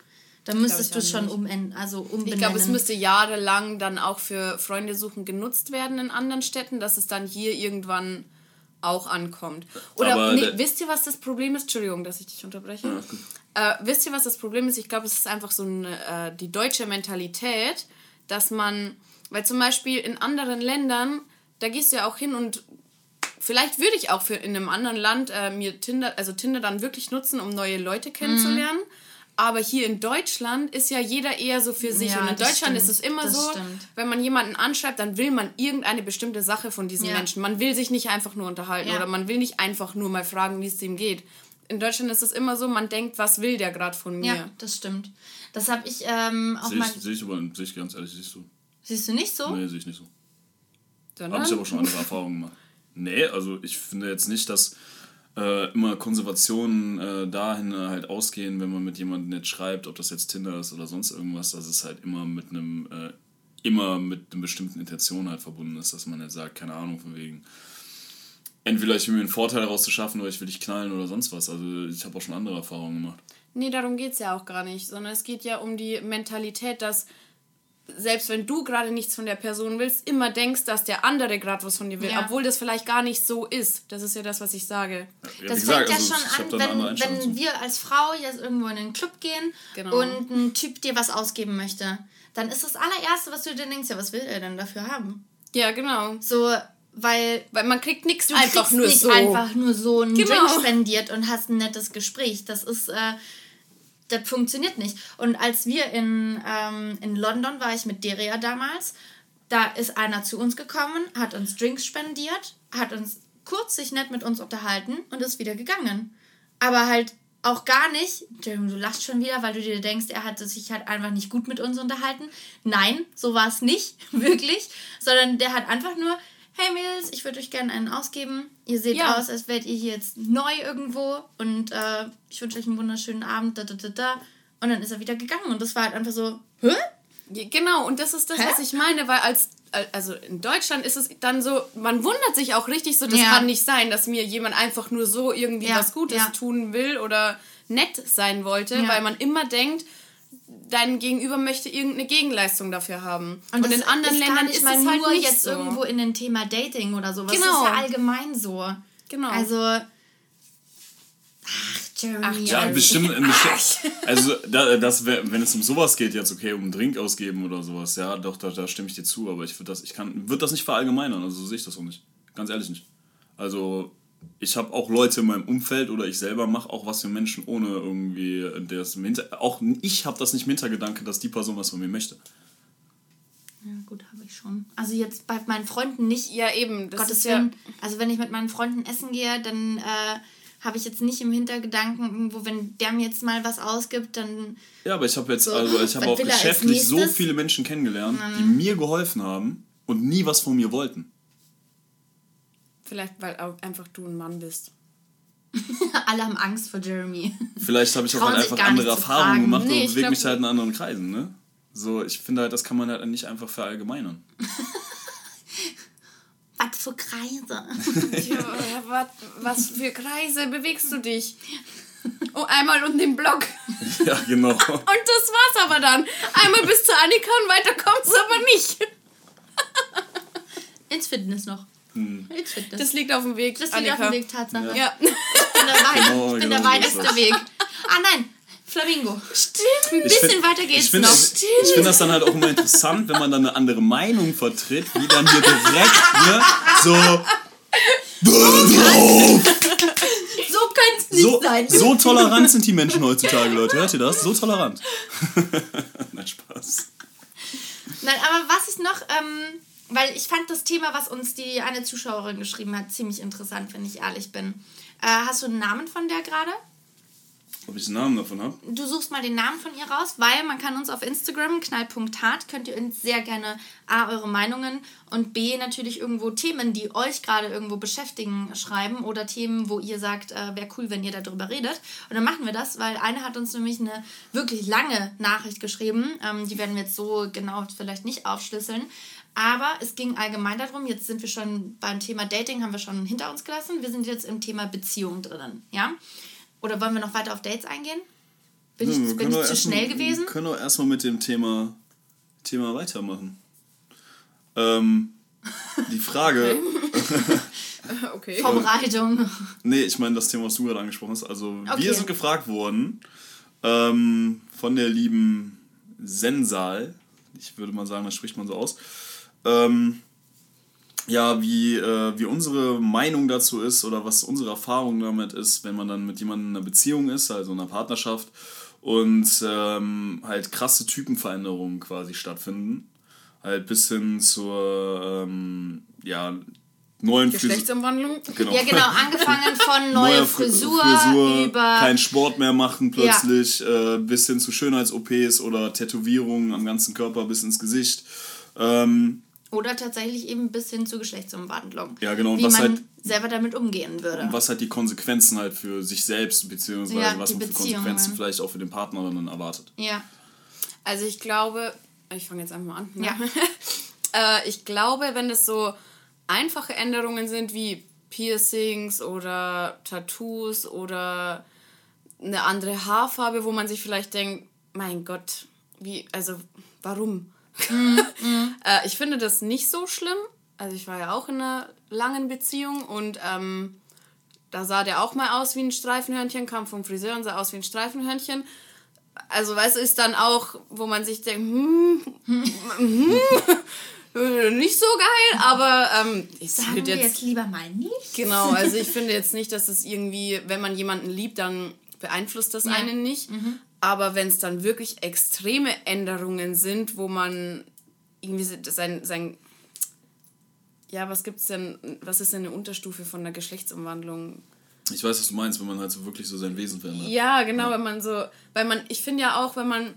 Dann müsstest du ich es schon umändern, also umbenennen. Ich glaube, es müsste jahrelang dann auch für Freunde suchen genutzt werden in anderen Städten, dass es dann hier irgendwann auch ankommt. Oder nee, wisst ihr, was das Problem ist? Entschuldigung, dass ich dich unterbreche. äh, wisst ihr, was das Problem ist? Ich glaube, es ist einfach so eine, äh, die deutsche Mentalität, dass man, weil zum Beispiel in anderen Ländern, da gehst du ja auch hin und vielleicht würde ich auch für in einem anderen Land äh, mir Tinder, also Tinder dann wirklich nutzen, um neue Leute kennenzulernen. Aber hier in Deutschland ist ja jeder eher so für sich. Ja, und in Deutschland stimmt. ist es immer Das so, stimmt. wenn man jemanden anschreibt, dann will man irgendeine bestimmte Sache von diesem Ja. Menschen. Man will sich nicht einfach nur unterhalten Ja. oder man will nicht einfach nur mal fragen, wie es ihm geht. In Deutschland ist es immer so, man denkt, was will der gerade von mir? Ja, das stimmt. Das habe ich ähm, auch Sehe mal. ich, sehe ich aber, sehe ich ganz ehrlich, siehst du. Siehst du nicht so? Nee, sehe ich nicht so. Sondern, Habe ich aber schon andere Erfahrungen gemacht. Nee, also ich finde jetzt nicht, dass äh, immer Konservationen äh, dahin äh, halt ausgehen, wenn man mit jemandem jetzt schreibt, ob das jetzt Tinder ist oder sonst irgendwas, dass es halt immer mit einem äh, immer mit einer bestimmten Intention halt verbunden ist, dass man jetzt sagt, keine Ahnung, von wegen entweder ich will mir einen Vorteil daraus zu schaffen oder ich will dich knallen oder sonst was. Also ich habe auch schon andere Erfahrungen gemacht. Nee, darum geht es ja auch gar nicht, sondern es geht ja um die Mentalität, dass selbst wenn du gerade nichts von der Person willst, immer denkst, dass der andere gerade was von dir will, Ja. obwohl das vielleicht gar nicht so ist. Das ist ja das, was ich sage. Ja, Das fängt ja also schon an, wenn, wenn wir als Frau jetzt irgendwo in einen Club gehen Genau. und ein Typ dir was ausgeben möchte. Dann ist das allererste, was du dir denkst, ja, was will er denn dafür haben? Ja, genau. So, weil Weil man kriegt nichts du einfach kriegst nur nicht so. einfach nur so einen Genau. Drink spendiert und hast ein nettes Gespräch. Das ist, äh, das funktioniert nicht. Und als wir in, ähm, in London war ich mit Deria damals, da ist einer zu uns gekommen, hat uns Drinks spendiert, hat uns kurz sich nett mit uns unterhalten und ist wieder gegangen. Aber halt auch gar nicht, du lachst schon wieder, weil du dir denkst, er hat sich halt einfach nicht gut mit uns unterhalten. Nein, so war es nicht, wirklich, sondern der hat einfach nur, hey Mädels, ich würde euch gerne einen ausgeben. Ihr seht Ja. aus, als wärt ihr hier jetzt neu irgendwo und äh, ich wünsche euch einen wunderschönen Abend, da, da, da, da. Und dann ist er wieder gegangen und das war halt einfach so, hä? Genau, und das ist das, Hä? was ich meine, weil als also in Deutschland ist es dann so, man wundert sich auch richtig so, das Ja. kann nicht sein, dass mir jemand einfach nur so irgendwie Ja, was Gutes ja. tun will oder nett sein wollte, weil man immer denkt, dein Gegenüber möchte irgendeine Gegenleistung dafür haben. Und, das in anderen ist Ländern nicht ist es halt nur nicht jetzt so. irgendwo in dem Thema Dating oder sowas. Genau. Das ist ja allgemein so. Genau. Also, ach, Jeremy. Ach, Ja, Jeremy. bestimmt. bestimmt also, da, das, wenn es um sowas geht, jetzt okay, um einen Drink ausgeben oder sowas, ja, doch, da, da stimme ich dir zu, aber ich würde das, ich kann, würde das nicht verallgemeinern, also so sehe ich das auch nicht. Ganz ehrlich nicht. Also, ich habe auch Leute in meinem Umfeld oder ich selber mache auch was für Menschen ohne irgendwie das im Hinter auch ich habe das nicht im Hintergedanke, dass die Person was von mir möchte. Ja, gut, habe ich schon. Also jetzt bei meinen Freunden nicht. Ja, eben. Das Gottes ist ja, Willen. Also wenn ich mit meinen Freunden essen gehe, dann äh, habe ich jetzt nicht im Hintergedanken irgendwo, wenn der mir jetzt mal was ausgibt, dann Ja, aber ich habe jetzt So, also ich habe auch geschäftlich so viele Menschen kennengelernt, die mir geholfen haben und nie was von mir wollten. Vielleicht, weil auch einfach du ein Mann bist. alle haben Angst vor Jeremy. Vielleicht habe ich auch halt einfach andere zu Erfahrungen gemacht Nee, und bewege mich halt in anderen Kreisen, ne? So, ich finde halt, das kann man halt nicht einfach verallgemeinern. Was für Kreise. Ja, was, was für Kreise bewegst du dich? Oh, einmal um den Block. ja, genau. Und das war's aber dann. Einmal bis zur Annika und weiter kommt's aber nicht. Ins Fitness noch. Fitness. Das liegt auf dem Weg. Das liegt auf dem Weg, Tatsache. Ja. Ich bin der, weit, Genau, ich bin genau der so ist weiteste das. Weg. Ah nein, Flamingo. Stimmt. Ein bisschen weiter geht's ich finde noch. ich, ich find das dann halt auch immer interessant, wenn man dann eine andere Meinung vertritt, wie dann hier direkt, ne, so, So könnte es nicht so, sein. so tolerant sind die Menschen heutzutage, Leute. Hört ihr das? So tolerant. Nein, Spaß. Nein, aber was ist noch, ähm, weil ich fand das Thema, was uns die eine Zuschauerin geschrieben hat, ziemlich interessant, wenn ich ehrlich bin. Äh, hast du einen Namen von der gerade? Ob ich einen Namen davon habe? Du suchst mal den Namen von ihr raus, weil man kann uns auf Instagram, knall.hart, könnt ihr uns sehr gerne A, eure Meinungen und B, natürlich irgendwo Themen, die euch gerade irgendwo beschäftigen, schreiben oder Themen, wo ihr sagt, äh, wäre cool, wenn ihr darüber redet. Und dann machen wir das, weil eine hat uns nämlich eine wirklich lange Nachricht geschrieben. Ähm, die werden wir jetzt so genau vielleicht nicht aufschlüsseln. Aber es ging allgemein darum, jetzt sind wir schon beim Thema Dating, haben wir schon hinter uns gelassen. Wir sind jetzt im Thema Beziehung drinnen, ja? Oder wollen wir noch weiter auf Dates eingehen? Bin wir ich, bin können ich doch zu schnell mal, gewesen? Wir können doch erstmal mit dem Thema, Thema weitermachen. Ähm, die Frage, Okay. Vorbereitung. nee, ich meine das Thema, was du gerade angesprochen hast. Also Okay. wir sind gefragt worden ähm, von der lieben Sensal, ich würde mal sagen, das spricht man so aus, ähm, ja, wie, äh, wie unsere Meinung dazu ist oder was unsere Erfahrung damit ist, wenn man dann mit jemandem in einer Beziehung ist, also in einer Partnerschaft und ähm, halt krasse Typenveränderungen quasi stattfinden. Halt bis hin zur ähm, ja, neuen Frisur. Geschlechtsumwandlung. Genau. Ja, genau, angefangen von neuer Neue Fri- Frisur, über. keinen Sport mehr machen plötzlich, äh, bis hin zu Schönheits-OPs oder Tätowierungen am ganzen Körper bis ins Gesicht. Ähm, Oder tatsächlich eben bis hin zur Geschlechtsumwandlung. Ja, genau, und Wie was man halt- selber damit umgehen würde. und was halt die Konsequenzen halt für sich selbst, beziehungsweise Ja, was die man für. Konsequenzen vielleicht auch für den Partner dann erwartet. Ja. Also ich glaube, ich fange jetzt einfach mal an. Ne? Ja. äh, ich glaube, wenn es so einfache Änderungen sind wie Piercings oder Tattoos oder eine andere Haarfarbe, wo man sich vielleicht denkt, mein Gott, wie, also warum? äh, ich finde das nicht so schlimm. Also ich war ja auch in einer langen Beziehung und ähm, da sah der auch mal aus wie ein Streifenhörnchen, kam vom Friseur und sah aus wie ein Streifenhörnchen. Also, weißt du, ist dann auch, wo man sich denkt, hm, hm, nicht so geil, aber ähm, ich Sagen würde jetzt, jetzt lieber mal nicht. Genau, also ich finde jetzt nicht, dass es irgendwie, wenn man jemanden liebt, dann beeinflusst das einen nicht. Aber wenn es dann wirklich extreme Änderungen sind, wo man irgendwie sein, sein ja, was gibt's denn, was ist denn eine Unterstufe von einer Geschlechtsumwandlung? Ich weiß, was du meinst, wenn man halt so wirklich so sein Wesen verändert. Ja, genau, wenn man so, weil man, ich finde ja auch, wenn man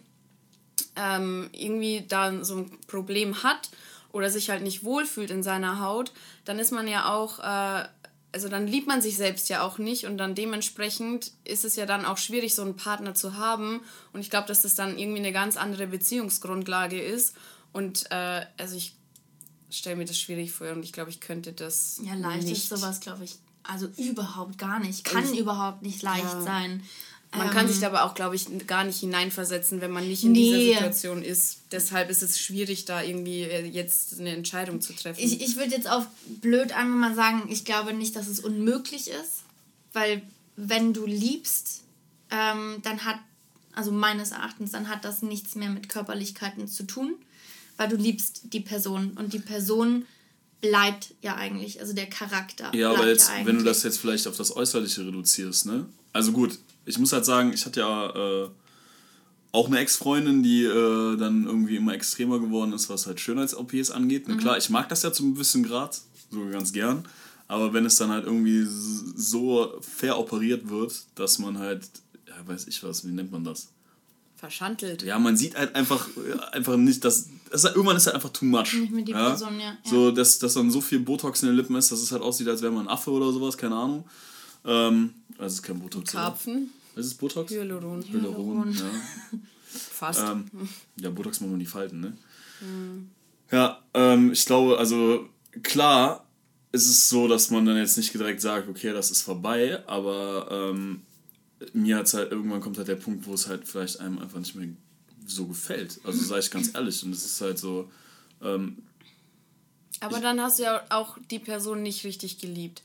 ähm, irgendwie da so ein Problem hat oder sich halt nicht wohlfühlt in seiner Haut, dann ist man ja auch, äh, also dann liebt man sich selbst ja auch nicht und dann dementsprechend ist es ja dann auch schwierig, so einen Partner zu haben und ich glaube, dass das dann irgendwie eine ganz andere Beziehungsgrundlage ist und äh, also ich stelle mir das schwierig vor und ich glaube, ich könnte das Ja, leicht nicht. ist sowas, glaube ich. Also überhaupt gar nicht. Kann Ich- überhaupt nicht leicht Ja. sein. Man Ähm, kann sich da aber auch, glaube ich, gar nicht hineinversetzen, wenn man nicht in Nee. dieser Situation ist. Deshalb ist es schwierig, da irgendwie äh, jetzt eine Entscheidung zu treffen. Ich, ich würde jetzt auf blöd einfach mal sagen, ich glaube nicht, dass es unmöglich ist, weil wenn du liebst, ähm, dann hat, also meines Erachtens, dann hat das nichts mehr mit Körperlichkeiten zu tun, weil du liebst die Person und die Person bleibt ja eigentlich, also der Charakter. Ja, aber jetzt, ja wenn du das jetzt vielleicht auf das Äußerliche reduzierst, ne? Also gut, ich muss halt sagen, ich hatte ja äh, auch eine Ex-Freundin, die äh, dann irgendwie immer extremer geworden ist, was halt Schönheits-OPs angeht. Mhm. Klar, ich mag das ja zu einem gewissen Grad, sogar ganz gern. Aber wenn es dann halt irgendwie so fair operiert wird, dass man halt, ja, weiß ich was, wie nennt man das? Verschandelt. Ja, man sieht halt einfach, einfach nicht, dass. dass irgendwann ist halt einfach too much. Nicht mit die ja? Person, ja. So, dass, dass dann so viel Botox in den Lippen ist, dass es halt aussieht, als wäre man ein Affe oder sowas, keine Ahnung. Ähm, also es ist kein Botox. Karpfen. Was ist Botox? Hyaluron. Hyaluron, ja. Fast. Ähm, ja, Botox machen wir die Falten, ne? Mhm. Ja, ähm, ich glaube, also klar ist es so, dass man dann jetzt nicht direkt sagt, okay, das ist vorbei, aber ähm, mir hat halt, irgendwann kommt halt der Punkt, wo es halt vielleicht einem einfach nicht mehr so gefällt. Also sage ich ganz ehrlich. Und es ist halt so. Ähm, aber dann hast du ja auch die Person nicht richtig geliebt.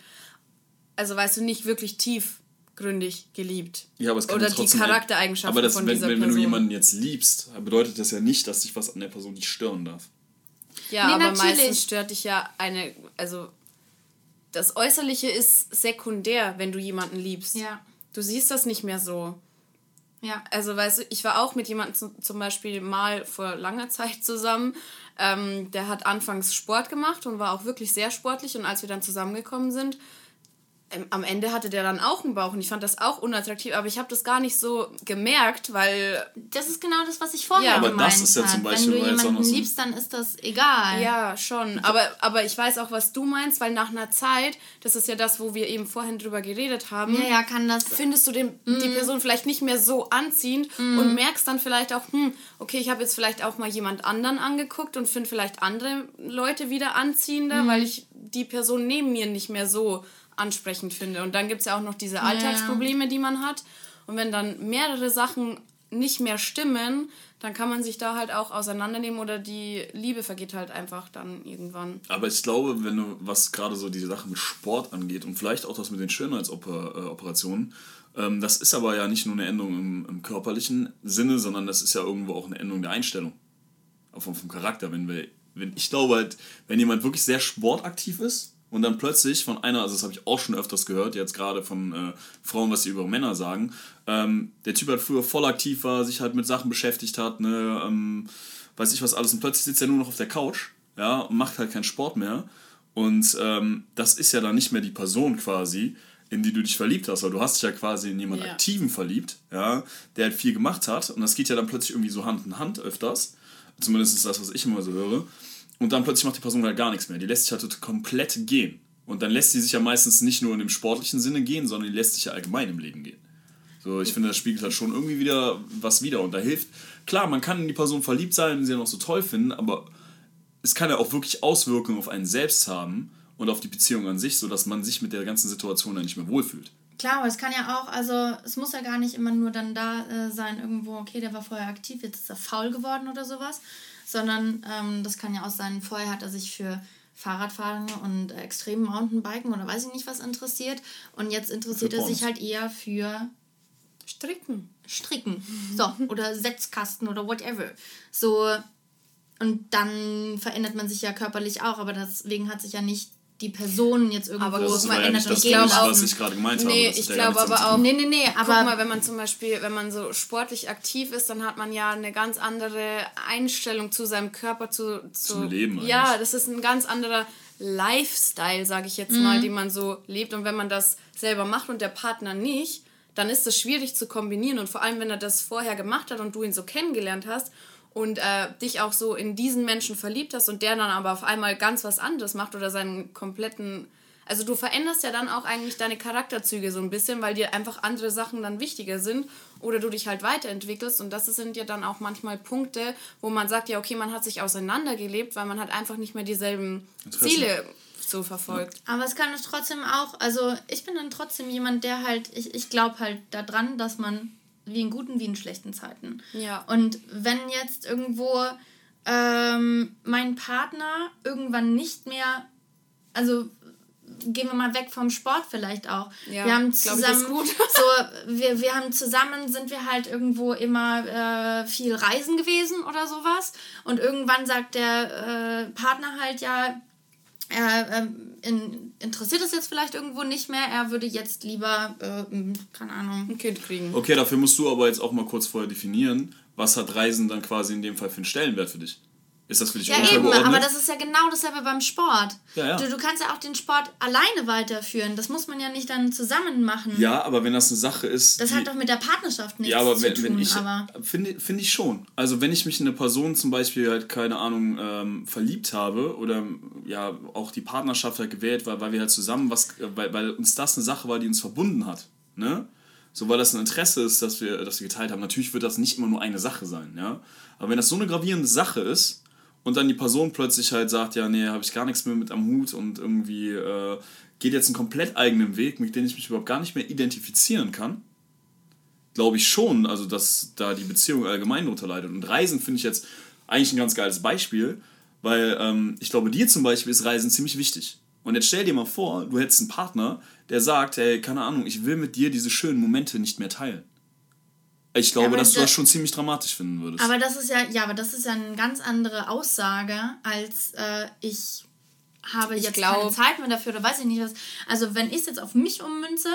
Also weißt du, nicht wirklich tiefgründig geliebt. Ja, aber es kann Oder ja die Charaktereigenschaften aber das, von wenn, dieser wenn, wenn du jemanden jetzt liebst, bedeutet das ja nicht, dass dich was an der Person nicht stören darf. Ja, nee, aber natürlich. meistens stört dich ja eine, also das Äußerliche ist sekundär, wenn du jemanden liebst. Ja. Du siehst das nicht mehr so. Ja. Also, weißt du, ich war auch mit jemandem zum Beispiel mal vor langer Zeit zusammen. Ähm, der hat anfangs Sport gemacht und war auch wirklich sehr sportlich. Und als wir dann zusammengekommen sind, am Ende hatte der dann auch einen Bauch und ich fand das auch unattraktiv, aber ich habe das gar nicht so gemerkt, weil... Das ist genau das, was ich vorher ja, aber gemeint das ist ja zum Beispiel, Wenn du jemanden so liebst, dann ist das egal. Ja, schon. Aber, aber ich weiß auch, was du meinst, weil nach einer Zeit, das ist ja das, wo wir eben vorhin drüber geredet haben... Ja, ja, kann das... Findest du den, mm. die Person vielleicht nicht mehr so anziehend mm. und merkst dann vielleicht auch, hm, okay, ich habe jetzt vielleicht auch mal jemand anderen angeguckt und finde vielleicht andere Leute wieder anziehender, mm. weil ich die Person neben mir nicht mehr so ansprechend finde. Und dann gibt es ja auch noch diese Alltagsprobleme, die man hat. Und wenn dann mehrere Sachen nicht mehr stimmen, dann kann man sich da halt auch auseinandernehmen oder die Liebe vergeht halt einfach dann irgendwann. Aber ich glaube, wenn du, was gerade so die Sache mit Sport angeht und vielleicht auch das mit den Schönheitsoperationen, ähm, das ist aber ja nicht nur eine Änderung im, im, körperlichen Sinne, sondern das ist ja irgendwo auch eine Änderung der Einstellung. Vom, vom Charakter. Wenn wir, wenn, ich glaube halt, wenn jemand wirklich sehr sportaktiv ist, und dann plötzlich von einer, also das habe ich auch schon öfters gehört, jetzt gerade von äh, Frauen, was sie über Männer sagen, ähm, der Typ halt früher voll aktiv war, sich halt mit Sachen beschäftigt hat, ne, ähm, weiß ich was alles, und plötzlich sitzt er nur noch auf der Couch, ja, und macht halt keinen Sport mehr. Und ähm, das ist ja dann nicht mehr die Person quasi, in die du dich verliebt hast, weil du hast dich ja quasi in jemanden ja. Aktiven verliebt, ja, der halt viel gemacht hat. Und das geht ja dann plötzlich irgendwie so Hand in Hand öfters. Zumindest ist das, was ich immer so höre. Und dann plötzlich macht die Person halt gar nichts mehr. Die lässt sich halt komplett gehen. Und dann lässt sie sich ja meistens nicht nur in dem sportlichen Sinne gehen, sondern die lässt sich ja allgemein im Leben gehen. So, ich finde, das spiegelt halt schon irgendwie wieder was wieder und da hilft. Klar, man kann in die Person verliebt sein und sie ja noch so toll finden, aber es kann ja auch wirklich Auswirkungen auf einen selbst haben und auf die Beziehung an sich, sodass man sich mit der ganzen Situation dann nicht mehr wohlfühlt. Klar, aber es kann ja auch, also es muss ja gar nicht immer nur dann da äh, sein, irgendwo, okay, der war vorher aktiv, jetzt ist er faul geworden oder sowas, sondern ähm, das kann ja auch sein, vorher hat er sich für Fahrradfahren und äh, extremen Mountainbiken oder weiß ich nicht was interessiert und jetzt interessiert er sich halt eher für Stricken. Stricken. So, oder Setzkasten oder whatever. So, und dann verändert man sich ja körperlich auch, aber deswegen hat sich ja nicht die Person jetzt irgendwo aber das verändert ja nicht das, das was ich gerade gemeint habe. Nee, ich glaube aber auch. Nee, nee, nee, aber guck mal, wenn man zum Beispiel, wenn man so sportlich aktiv ist, dann hat man ja eine ganz andere Einstellung zu seinem Körper, zu, zu zum Leben. Eigentlich. Ja, das ist ein ganz anderer Lifestyle, sage ich jetzt mhm. mal, den man so lebt. Und wenn man das selber macht und der Partner nicht, dann ist das schwierig zu kombinieren. Und vor allem, wenn er das vorher gemacht hat und du ihn so kennengelernt hast und äh, dich auch so in diesen Menschen verliebt hast und der dann aber auf einmal ganz was anderes macht oder seinen kompletten. Also du veränderst ja dann auch eigentlich deine Charakterzüge so ein bisschen, weil dir einfach andere Sachen dann wichtiger sind oder du dich halt weiterentwickelst und das sind ja dann auch manchmal Punkte, wo man sagt, ja okay, man hat sich auseinandergelebt, weil man hat einfach nicht mehr dieselben Ziele so verfolgt. Aber es kann es trotzdem auch, also ich bin dann trotzdem jemand, der halt, ich, ich glaube halt daran, dass man wie in guten wie in schlechten Zeiten. Ja. Und wenn jetzt irgendwo ähm, mein Partner irgendwann nicht mehr, also gehen wir mal weg vom Sport vielleicht auch. Ja, wir haben zusammen so wir, wir haben zusammen sind wir halt irgendwo immer äh, viel reisen gewesen oder sowas und irgendwann sagt der äh, Partner halt ja er äh, in, interessiert es jetzt vielleicht irgendwo nicht mehr, er würde jetzt lieber, äh, keine Ahnung, ein Kind kriegen. Okay, dafür musst du aber jetzt auch mal kurz vorher definieren, was hat Reisen dann quasi in dem Fall für einen Stellenwert für dich? Ist das für dich ja, eben, aber das ist ja genau dasselbe beim Sport. Ja, ja. Du, du kannst ja auch den Sport alleine weiterführen. Das muss man ja nicht dann zusammen machen. Ja, aber wenn das eine Sache ist. Das hat doch mit der Partnerschaft nichts ja, aber wenn, zu tun. Wenn ich, Finde find ich schon. Also wenn ich mich in eine Person zum Beispiel halt, keine Ahnung, ähm, verliebt habe oder ja auch die Partnerschaft halt gewählt, weil, weil wir halt zusammen was, weil, weil uns das eine Sache war, die uns verbunden hat. Ne? So weil das ein Interesse ist, dass wir, dass wir geteilt haben. Natürlich wird das nicht immer nur eine Sache sein, ja. Aber wenn das so eine gravierende Sache ist, und dann die Person plötzlich halt sagt, ja, nee, habe ich gar nichts mehr mit am Hut und irgendwie äh, geht jetzt einen komplett eigenen Weg, mit dem ich mich überhaupt gar nicht mehr identifizieren kann, glaube ich schon, also dass da die Beziehung allgemein darunter leidet. Und Reisen finde ich jetzt eigentlich ein ganz geiles Beispiel, weil ähm, ich glaube, dir zum Beispiel ist Reisen ziemlich wichtig. Und jetzt stell dir mal vor, du hättest einen Partner, der sagt, hey, keine Ahnung, ich will mit dir diese schönen Momente nicht mehr teilen. Ich glaube, ja, dass du das schon ziemlich dramatisch finden würdest. Aber das ist ja, ja, aber das ist ja eine ganz andere Aussage, als äh, ich habe ich jetzt glaub, keine Zeit mehr dafür oder weiß ich nicht was. Also wenn ich es jetzt auf mich ummünze,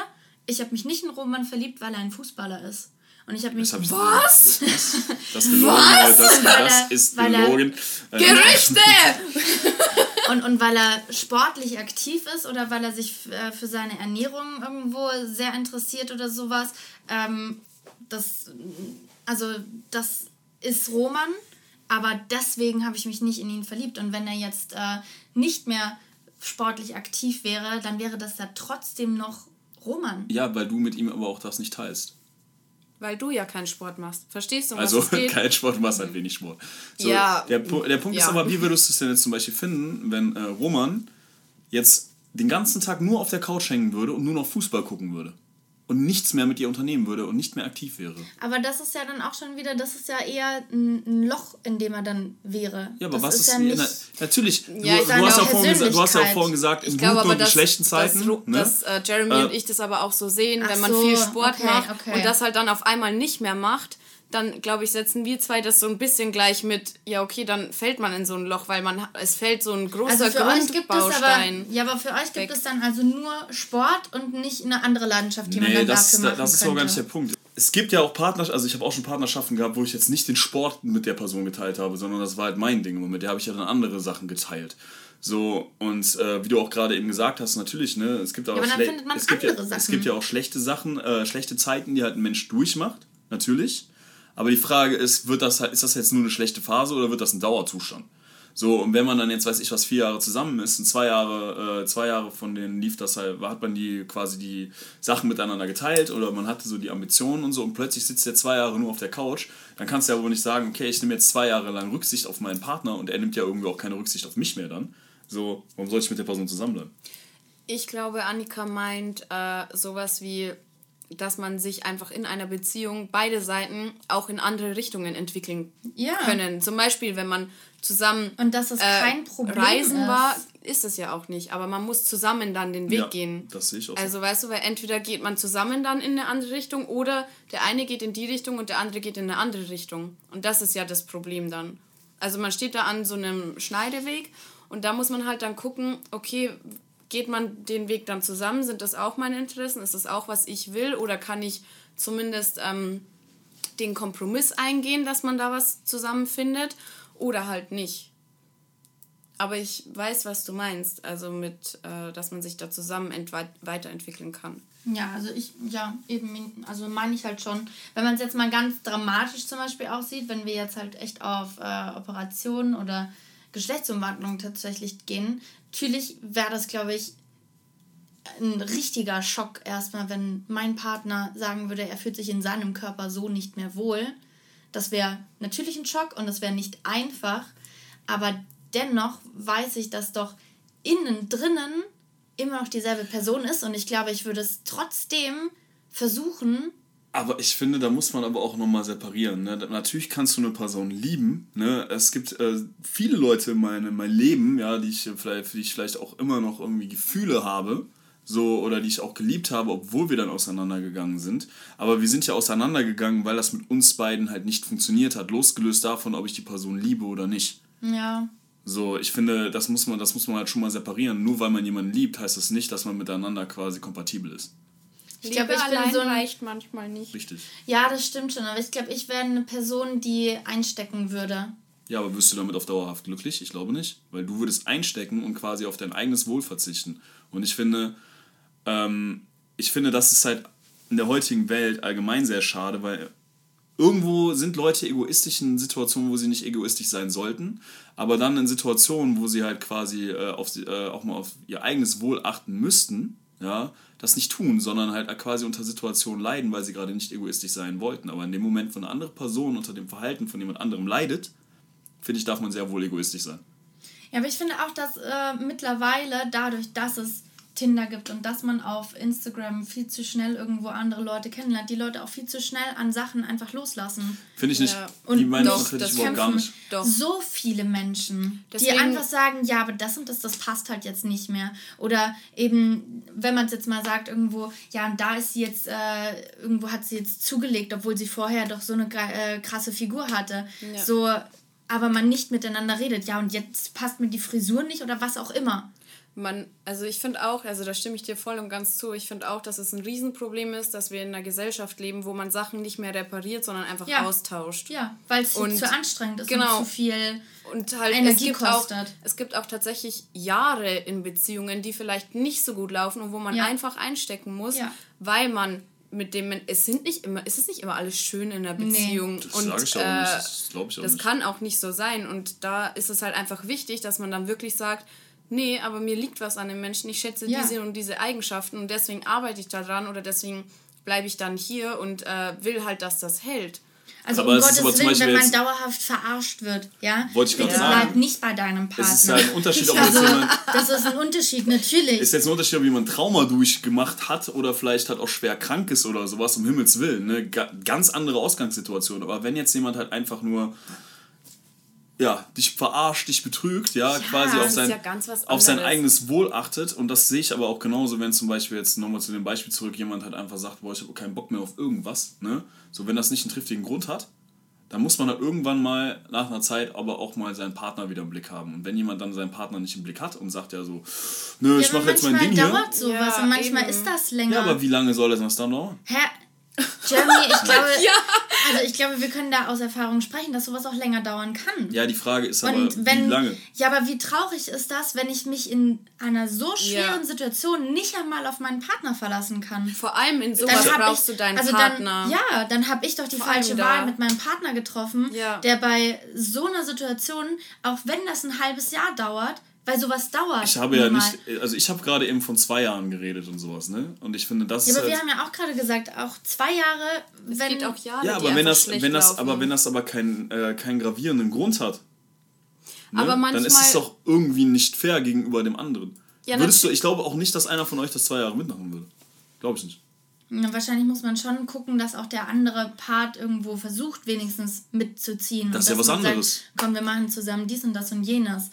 ich habe mich nicht in Roman verliebt, weil er ein Fußballer ist. Und ich habe mich. Das was? Das, das gelogen, was? Das, das ist gelogen. Er, Gerüchte! und, und weil er sportlich aktiv ist oder weil er sich äh, für seine Ernährung irgendwo sehr interessiert oder sowas. Ähm, das, also das ist Roman, aber deswegen habe ich mich nicht in ihn verliebt. Und wenn er jetzt äh, nicht mehr sportlich aktiv wäre, dann wäre das ja trotzdem noch Roman. Ja, weil du mit ihm aber auch das nicht teilst. Weil du ja keinen Sport machst. Verstehst du, was Also kein Sport, du machst halt wenig Sport. So, ja. Der, der Punkt ja. ist aber, wie würdest du es denn jetzt zum Beispiel finden, wenn äh, Roman jetzt den ganzen Tag nur auf der Couch hängen würde und nur noch Fußball gucken würde? Und nichts mehr mit ihr unternehmen würde und nicht mehr aktiv wäre. Aber das ist ja dann auch schon wieder, das ist ja eher ein Loch, in dem er dann wäre. Ja, aber das was ist, ist ja nicht, na, natürlich, ja, du, du, hast ja gesagt, du hast ja auch vorhin gesagt, in guten und in schlechten Zeiten. Dass, ne? dass äh, Jeremy äh, und ich das aber auch so sehen, wenn man so, viel Sport okay, macht okay. und das halt dann auf einmal nicht mehr macht, dann glaube ich, setzen wir zwei das so ein bisschen gleich mit, ja, okay, dann fällt man in so ein Loch, weil man es fällt so ein großer also Grundbaustein. Aber, ja, aber für euch gibt weg. es dann also nur Sport und nicht eine andere Leidenschaft, die nee, man dann das, dafür machen das ist so gar nicht der Punkt. Es gibt ja auch Partnerschaften, also ich habe auch schon Partnerschaften gehabt, wo ich jetzt nicht den Sport mit der Person geteilt habe, sondern das war halt mein Ding und mit der habe ich ja dann andere Sachen geteilt. So, und äh, wie du auch gerade eben gesagt hast, natürlich, ne, es gibt auch ja, es, gibt ja, es gibt ja auch schlechte Sachen, äh, schlechte Zeiten, die halt ein Mensch durchmacht, natürlich. Aber die Frage ist, wird das, ist das jetzt nur eine schlechte Phase oder wird das ein Dauerzustand? So, und wenn man dann jetzt, weiß ich was, vier Jahre zusammen ist und zwei Jahre, äh, zwei Jahre von denen lief das halt, hat man die quasi die Sachen miteinander geteilt oder man hatte so die Ambitionen und so und plötzlich sitzt der zwei Jahre nur auf der Couch, dann kannst du ja wohl nicht sagen, okay, ich nehme jetzt zwei Jahre lang Rücksicht auf meinen Partner und er nimmt ja irgendwie auch keine Rücksicht auf mich mehr dann. So, warum soll ich mit der Person zusammenbleiben? Ich glaube, Annika meint äh, sowas wie, dass man sich einfach in einer Beziehung beide Seiten auch in andere Richtungen entwickeln ja. können. Zum Beispiel, wenn man zusammen und das ist äh, kein Problem reisen ist. war, ist es ja auch nicht. Aber man muss zusammen dann den Weg ja, gehen. Das sehe ich auch. Also weißt du, weil entweder geht man zusammen dann in eine andere Richtung oder der eine geht in die Richtung und der andere geht in eine andere Richtung. Und das ist ja das Problem dann. Also man steht da an so einem Schneideweg und da muss man halt dann gucken, okay, geht man den Weg dann zusammen? Sind das auch meine Interessen? Ist das auch, was ich will? Oder kann ich zumindest ähm, den Kompromiss eingehen, dass man da was zusammenfindet? Oder halt nicht? Aber ich weiß, was du meinst, also mit, äh, dass man sich da zusammen weiterentwickeln kann. Ja, also ich, ja, eben, also meine ich halt schon, wenn man es jetzt mal ganz dramatisch zum Beispiel aussieht, wenn wir jetzt halt echt auf äh, Operationen oder Geschlechtsumwandlung tatsächlich gehen, natürlich wäre das, glaube ich, ein richtiger Schock erstmal, wenn mein Partner sagen würde, er fühlt sich in seinem Körper so nicht mehr wohl. Das wäre natürlich ein Schock und das wäre nicht einfach, aber dennoch weiß ich, dass doch innen drinnen immer noch dieselbe Person ist und ich glaube, ich würde es trotzdem versuchen, Aber ich finde, da muss man aber auch nochmal separieren. Ne? Natürlich kannst du eine Person lieben. Ne? Es gibt äh, viele Leute in meinem mein Leben, ja, die ich vielleicht, für die ich vielleicht auch immer noch irgendwie Gefühle habe. So, oder die ich auch geliebt habe, obwohl wir dann auseinandergegangen sind. Aber wir sind ja auseinandergegangen, weil das mit uns beiden halt nicht funktioniert hat, losgelöst davon, ob ich die Person liebe oder nicht. Ja. So, ich finde, das muss man, das muss man halt schon mal separieren. Nur weil man jemanden liebt, heißt das nicht, dass man miteinander quasi kompatibel ist. Ich glaube, ich bin so ein reicht manchmal nicht. Richtig. Ja, das stimmt schon. Aber ich glaube, ich wäre eine Person, die einstecken würde. Ja, aber wirst du damit auf dauerhaft glücklich? Ich glaube nicht. Weil du würdest einstecken und quasi auf dein eigenes Wohl verzichten. Und ich finde, ähm, ich finde, das ist halt in der heutigen Welt allgemein sehr schade, weil irgendwo sind Leute egoistisch in Situationen, wo sie nicht egoistisch sein sollten, aber dann in Situationen, wo sie halt quasi äh, auf, äh, auch mal auf ihr eigenes Wohl achten müssten, ja, das nicht tun, sondern halt quasi unter Situationen leiden, weil sie gerade nicht egoistisch sein wollten. Aber in dem Moment, wo eine andere Person unter dem Verhalten von jemand anderem leidet, finde ich, darf man sehr wohl egoistisch sein. Ja, aber ich finde auch, dass äh, mittlerweile dadurch, dass es Tinder gibt und dass man auf Instagram viel zu schnell irgendwo andere Leute kennenlernt, die Leute auch viel zu schnell an Sachen einfach loslassen. Finde ich nicht. Ja. Und die meinen das finde ich überhaupt gar nicht. Doch. So viele Menschen, Deswegen, die einfach sagen, ja, aber das und das, das passt halt jetzt nicht mehr. Oder eben, wenn man es jetzt mal sagt, irgendwo, ja, und da ist sie jetzt, äh, irgendwo hat sie jetzt zugelegt, obwohl sie vorher doch so eine äh, krasse Figur hatte. Ja. So, aber man nicht miteinander redet. Ja, und jetzt passt mir die Frisur nicht oder was auch immer man, also ich finde auch, also da stimme ich dir voll und ganz zu, ich finde auch, dass es ein Riesenproblem ist, dass wir in einer Gesellschaft leben, wo man Sachen nicht mehr repariert, sondern einfach ja. austauscht. Ja, weil es zu anstrengend ist genau. und zu viel und halt Energie es gibt kostet. Auch, es gibt auch tatsächlich Jahre in Beziehungen, die vielleicht nicht so gut laufen und wo man ja. einfach einstecken muss, ja. weil man mit dem es sind nicht immer es ist nicht immer alles schön in der Beziehung nee. das und ich auch äh, nicht. das, ich auch das nicht. kann auch nicht so sein und da ist es halt einfach wichtig dass man dann wirklich sagt nee, aber mir liegt was an dem Menschen, ich schätze ja. diese und diese Eigenschaften und deswegen arbeite ich daran oder deswegen bleibe ich dann hier und äh, will halt, dass das hält. Also aber um Gottes Willen, wenn man dauerhaft verarscht wird, ja, Wollte ich bitte sagen. bleib nicht bei deinem Partner. Es ist halt ein Unterschied, ob also, jemand... Das ist ein Unterschied, natürlich. Ist jetzt ein Unterschied, ob jemand Trauma durchgemacht hat oder vielleicht halt auch schwer krank ist oder sowas, um Himmels Willen. Ne? Ganz andere Ausgangssituation. Aber wenn jetzt jemand halt einfach nur ja, dich verarscht, dich betrügt, ja, ja quasi auf sein, ja auf sein eigenes Wohl achtet. Und das sehe ich aber auch genauso, wenn zum Beispiel jetzt nochmal zu dem Beispiel zurück, jemand halt einfach sagt, boah, ich habe keinen Bock mehr auf irgendwas, ne? So, wenn das nicht einen triftigen Grund hat, dann muss man halt irgendwann mal nach einer Zeit aber auch mal seinen Partner wieder im Blick haben. Und wenn jemand dann seinen Partner nicht im Blick hat und sagt ja so, nö, ja, ich mache jetzt mein Ding hier. dauert sowas ja, und manchmal eben. ist das länger. Ja, aber wie lange soll das dann dauern? Hä? Jeremy, ich glaube, ja. also ich glaube, wir können da aus Erfahrung sprechen, dass sowas auch länger dauern kann. Ja, die Frage ist aber, wenn, wie lange? Ja, aber wie traurig ist das, wenn ich mich in einer so schweren ja. Situation nicht einmal auf meinen Partner verlassen kann? Vor allem in sowas brauchst ich, du deinen also Partner. Dann, ja, dann habe ich doch die Vor falsche Wahl mit meinem Partner getroffen, ja. der bei so einer Situation, auch wenn das ein halbes Jahr dauert, weil sowas dauert. Ich habe ja nicht, also ich habe gerade eben von zwei Jahren geredet und sowas, ne? Und ich finde das. Ja, aber wir haben ja auch gerade gesagt, auch zwei Jahre, es wenn. Geht auch Jahre, ja, aber wenn das, wenn das, aber wenn das aber keinen äh, keinen gravierenden Grund hat, ne? aber manchmal, dann ist es doch irgendwie nicht fair gegenüber dem anderen. Ja, Würdest du, ich glaube auch nicht, dass einer von euch das zwei Jahre mitmachen würde. Glaube ich nicht. Ja, wahrscheinlich muss man schon gucken, dass auch der andere Part irgendwo versucht, wenigstens mitzuziehen. Das ist ja was anderes. Sagt, komm, wir machen zusammen dies und das und jenes.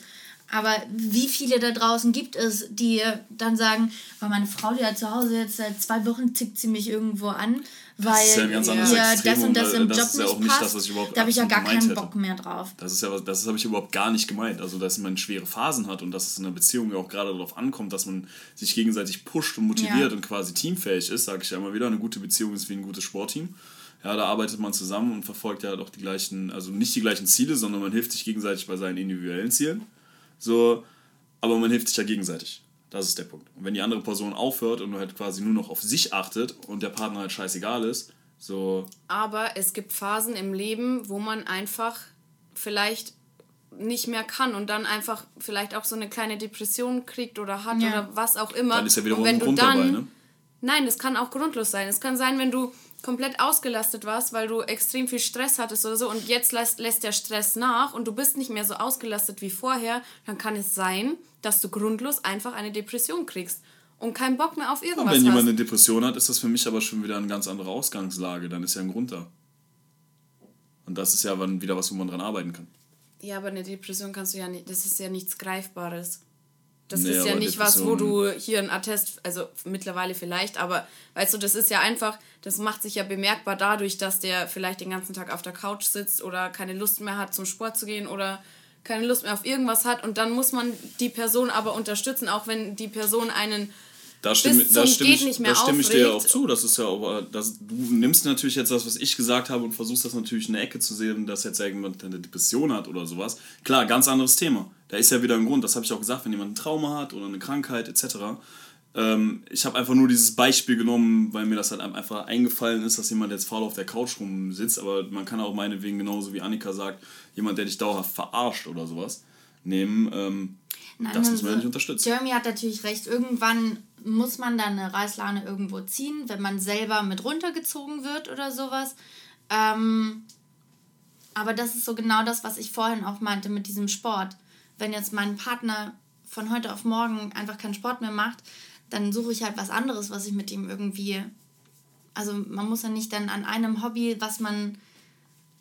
Aber wie viele da draußen gibt es, die dann sagen, weil meine Frau, die hat zu Hause jetzt seit zwei Wochen tickt sie mich irgendwo an, weil das ist ja ein ganz anderes ja, das und das im das Job ist ja auch nicht passt. Das, was ich überhaupt da habe ich ja gar keinen Bock mehr drauf. Das ist ja das habe ich überhaupt gar nicht gemeint. Also dass man schwere Phasen hat und dass es in einer Beziehung ja auch gerade darauf ankommt, dass man sich gegenseitig pusht und motiviert ja. und quasi teamfähig ist, sage ich ja immer wieder. Eine gute Beziehung ist wie ein gutes Sportteam. Ja, da arbeitet man zusammen und verfolgt ja doch die gleichen, also nicht die gleichen Ziele, sondern man hilft sich gegenseitig bei seinen individuellen Zielen. So, aber man hilft sich ja gegenseitig. Das ist der Punkt. Und wenn die andere Person aufhört und halt quasi nur noch auf sich achtet und der Partner halt scheißegal ist, so. Aber es gibt Phasen im Leben, wo man einfach vielleicht nicht mehr kann und dann einfach vielleicht auch so eine kleine Depression kriegt oder hat ja. oder was auch immer. Dann ist ja wiederum und wenn ein Grund du dann, dabei, ne? Nein, das kann auch grundlos sein. Es kann sein, wenn du komplett ausgelastet warst, weil du extrem viel Stress hattest oder so und jetzt lässt, lässt der Stress nach und du bist nicht mehr so ausgelastet wie vorher, dann kann es sein, dass du grundlos einfach eine Depression kriegst. und keinen Bock mehr auf irgendwas Wenn hast. jemand eine Depression hat, ist das für mich aber schon wieder eine ganz andere Ausgangslage. Dann ist ja ein Grund da. Und das ist ja dann wieder was, wo man dran arbeiten kann. Ja, aber eine Depression kannst du ja nicht, das ist ja nichts Greifbares. Das Nee, ist ja nicht was, wo du hier ein Attest, also mittlerweile vielleicht, aber weißt du, das ist ja einfach, das macht sich ja bemerkbar dadurch, dass der vielleicht den ganzen Tag auf der Couch sitzt oder keine Lust mehr hat, zum Sport zu gehen oder keine Lust mehr auf irgendwas hat. Und dann muss man die Person aber unterstützen, auch wenn die Person einen Da stimme, da stimme, ich, nicht mehr da stimme ich dir ja auch zu. Das ist ja aber, das, du nimmst natürlich jetzt das, was ich gesagt habe und versuchst das natürlich in der Ecke zu sehen, dass jetzt jemand eine Depression hat oder sowas. Klar, ganz anderes Thema. Da ist ja wieder ein Grund. Das habe ich auch gesagt, wenn jemand ein Trauma hat oder eine Krankheit etc. Ähm, ich habe einfach nur dieses Beispiel genommen, weil mir das halt einfach eingefallen ist, dass jemand jetzt faul auf der Couch rumsitzt. Aber man kann auch meinetwegen genauso wie Annika sagt, jemand, der dich dauerhaft verarscht oder sowas, nehmen. Ähm, Nein, das muss man also, ja nicht unterstützen. Jeremy hat natürlich recht. Irgendwann muss man dann eine Reißleine irgendwo ziehen, wenn man selber mit runtergezogen wird oder sowas. Ähm, aber das ist so genau das, was ich vorhin auch meinte mit diesem Sport. Wenn jetzt mein Partner von heute auf morgen einfach keinen Sport mehr macht, dann suche ich halt was anderes, was ich mit ihm irgendwie. Also man muss ja nicht dann an einem Hobby, was man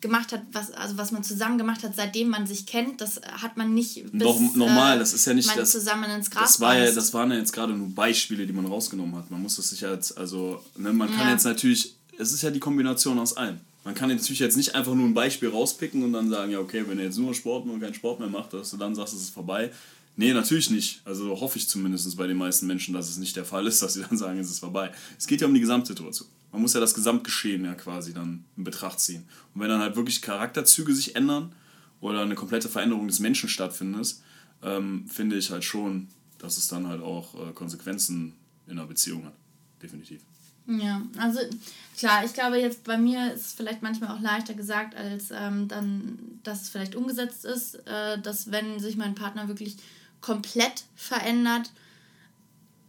gemacht hat, was, also was man zusammen gemacht hat, seitdem man sich kennt, das hat man nicht bis Doch, normal, äh, das ist ja nicht das- zusammen ins Gras Das, war ja, das waren ja jetzt gerade nur Beispiele, die man rausgenommen hat. Man muss das sich jetzt, also, ne, man kann Ja. jetzt natürlich, es ist ja die Kombination aus allem. Man kann jetzt natürlich jetzt nicht einfach nur ein Beispiel rauspicken und dann sagen, ja, okay, wenn er jetzt nur Sport und keinen Sport mehr macht, dass du dann sagst, es ist vorbei. Nee, natürlich nicht. Also hoffe ich zumindest bei den meisten Menschen, dass es nicht der Fall ist, dass sie dann sagen, es ist vorbei. Es geht ja um die Gesamtsituation. Man muss ja das Gesamtgeschehen ja quasi dann in Betracht ziehen. Und wenn dann halt wirklich Charakterzüge sich ändern oder eine komplette Veränderung des Menschen stattfindet, ähm, finde ich halt schon, dass es dann halt auch äh, Konsequenzen in einer Beziehung hat. Definitiv. Ja, also klar, ich glaube jetzt bei mir ist es vielleicht manchmal auch leichter gesagt, als ähm, dann, dass es vielleicht umgesetzt ist, äh, dass wenn sich mein Partner wirklich komplett verändert,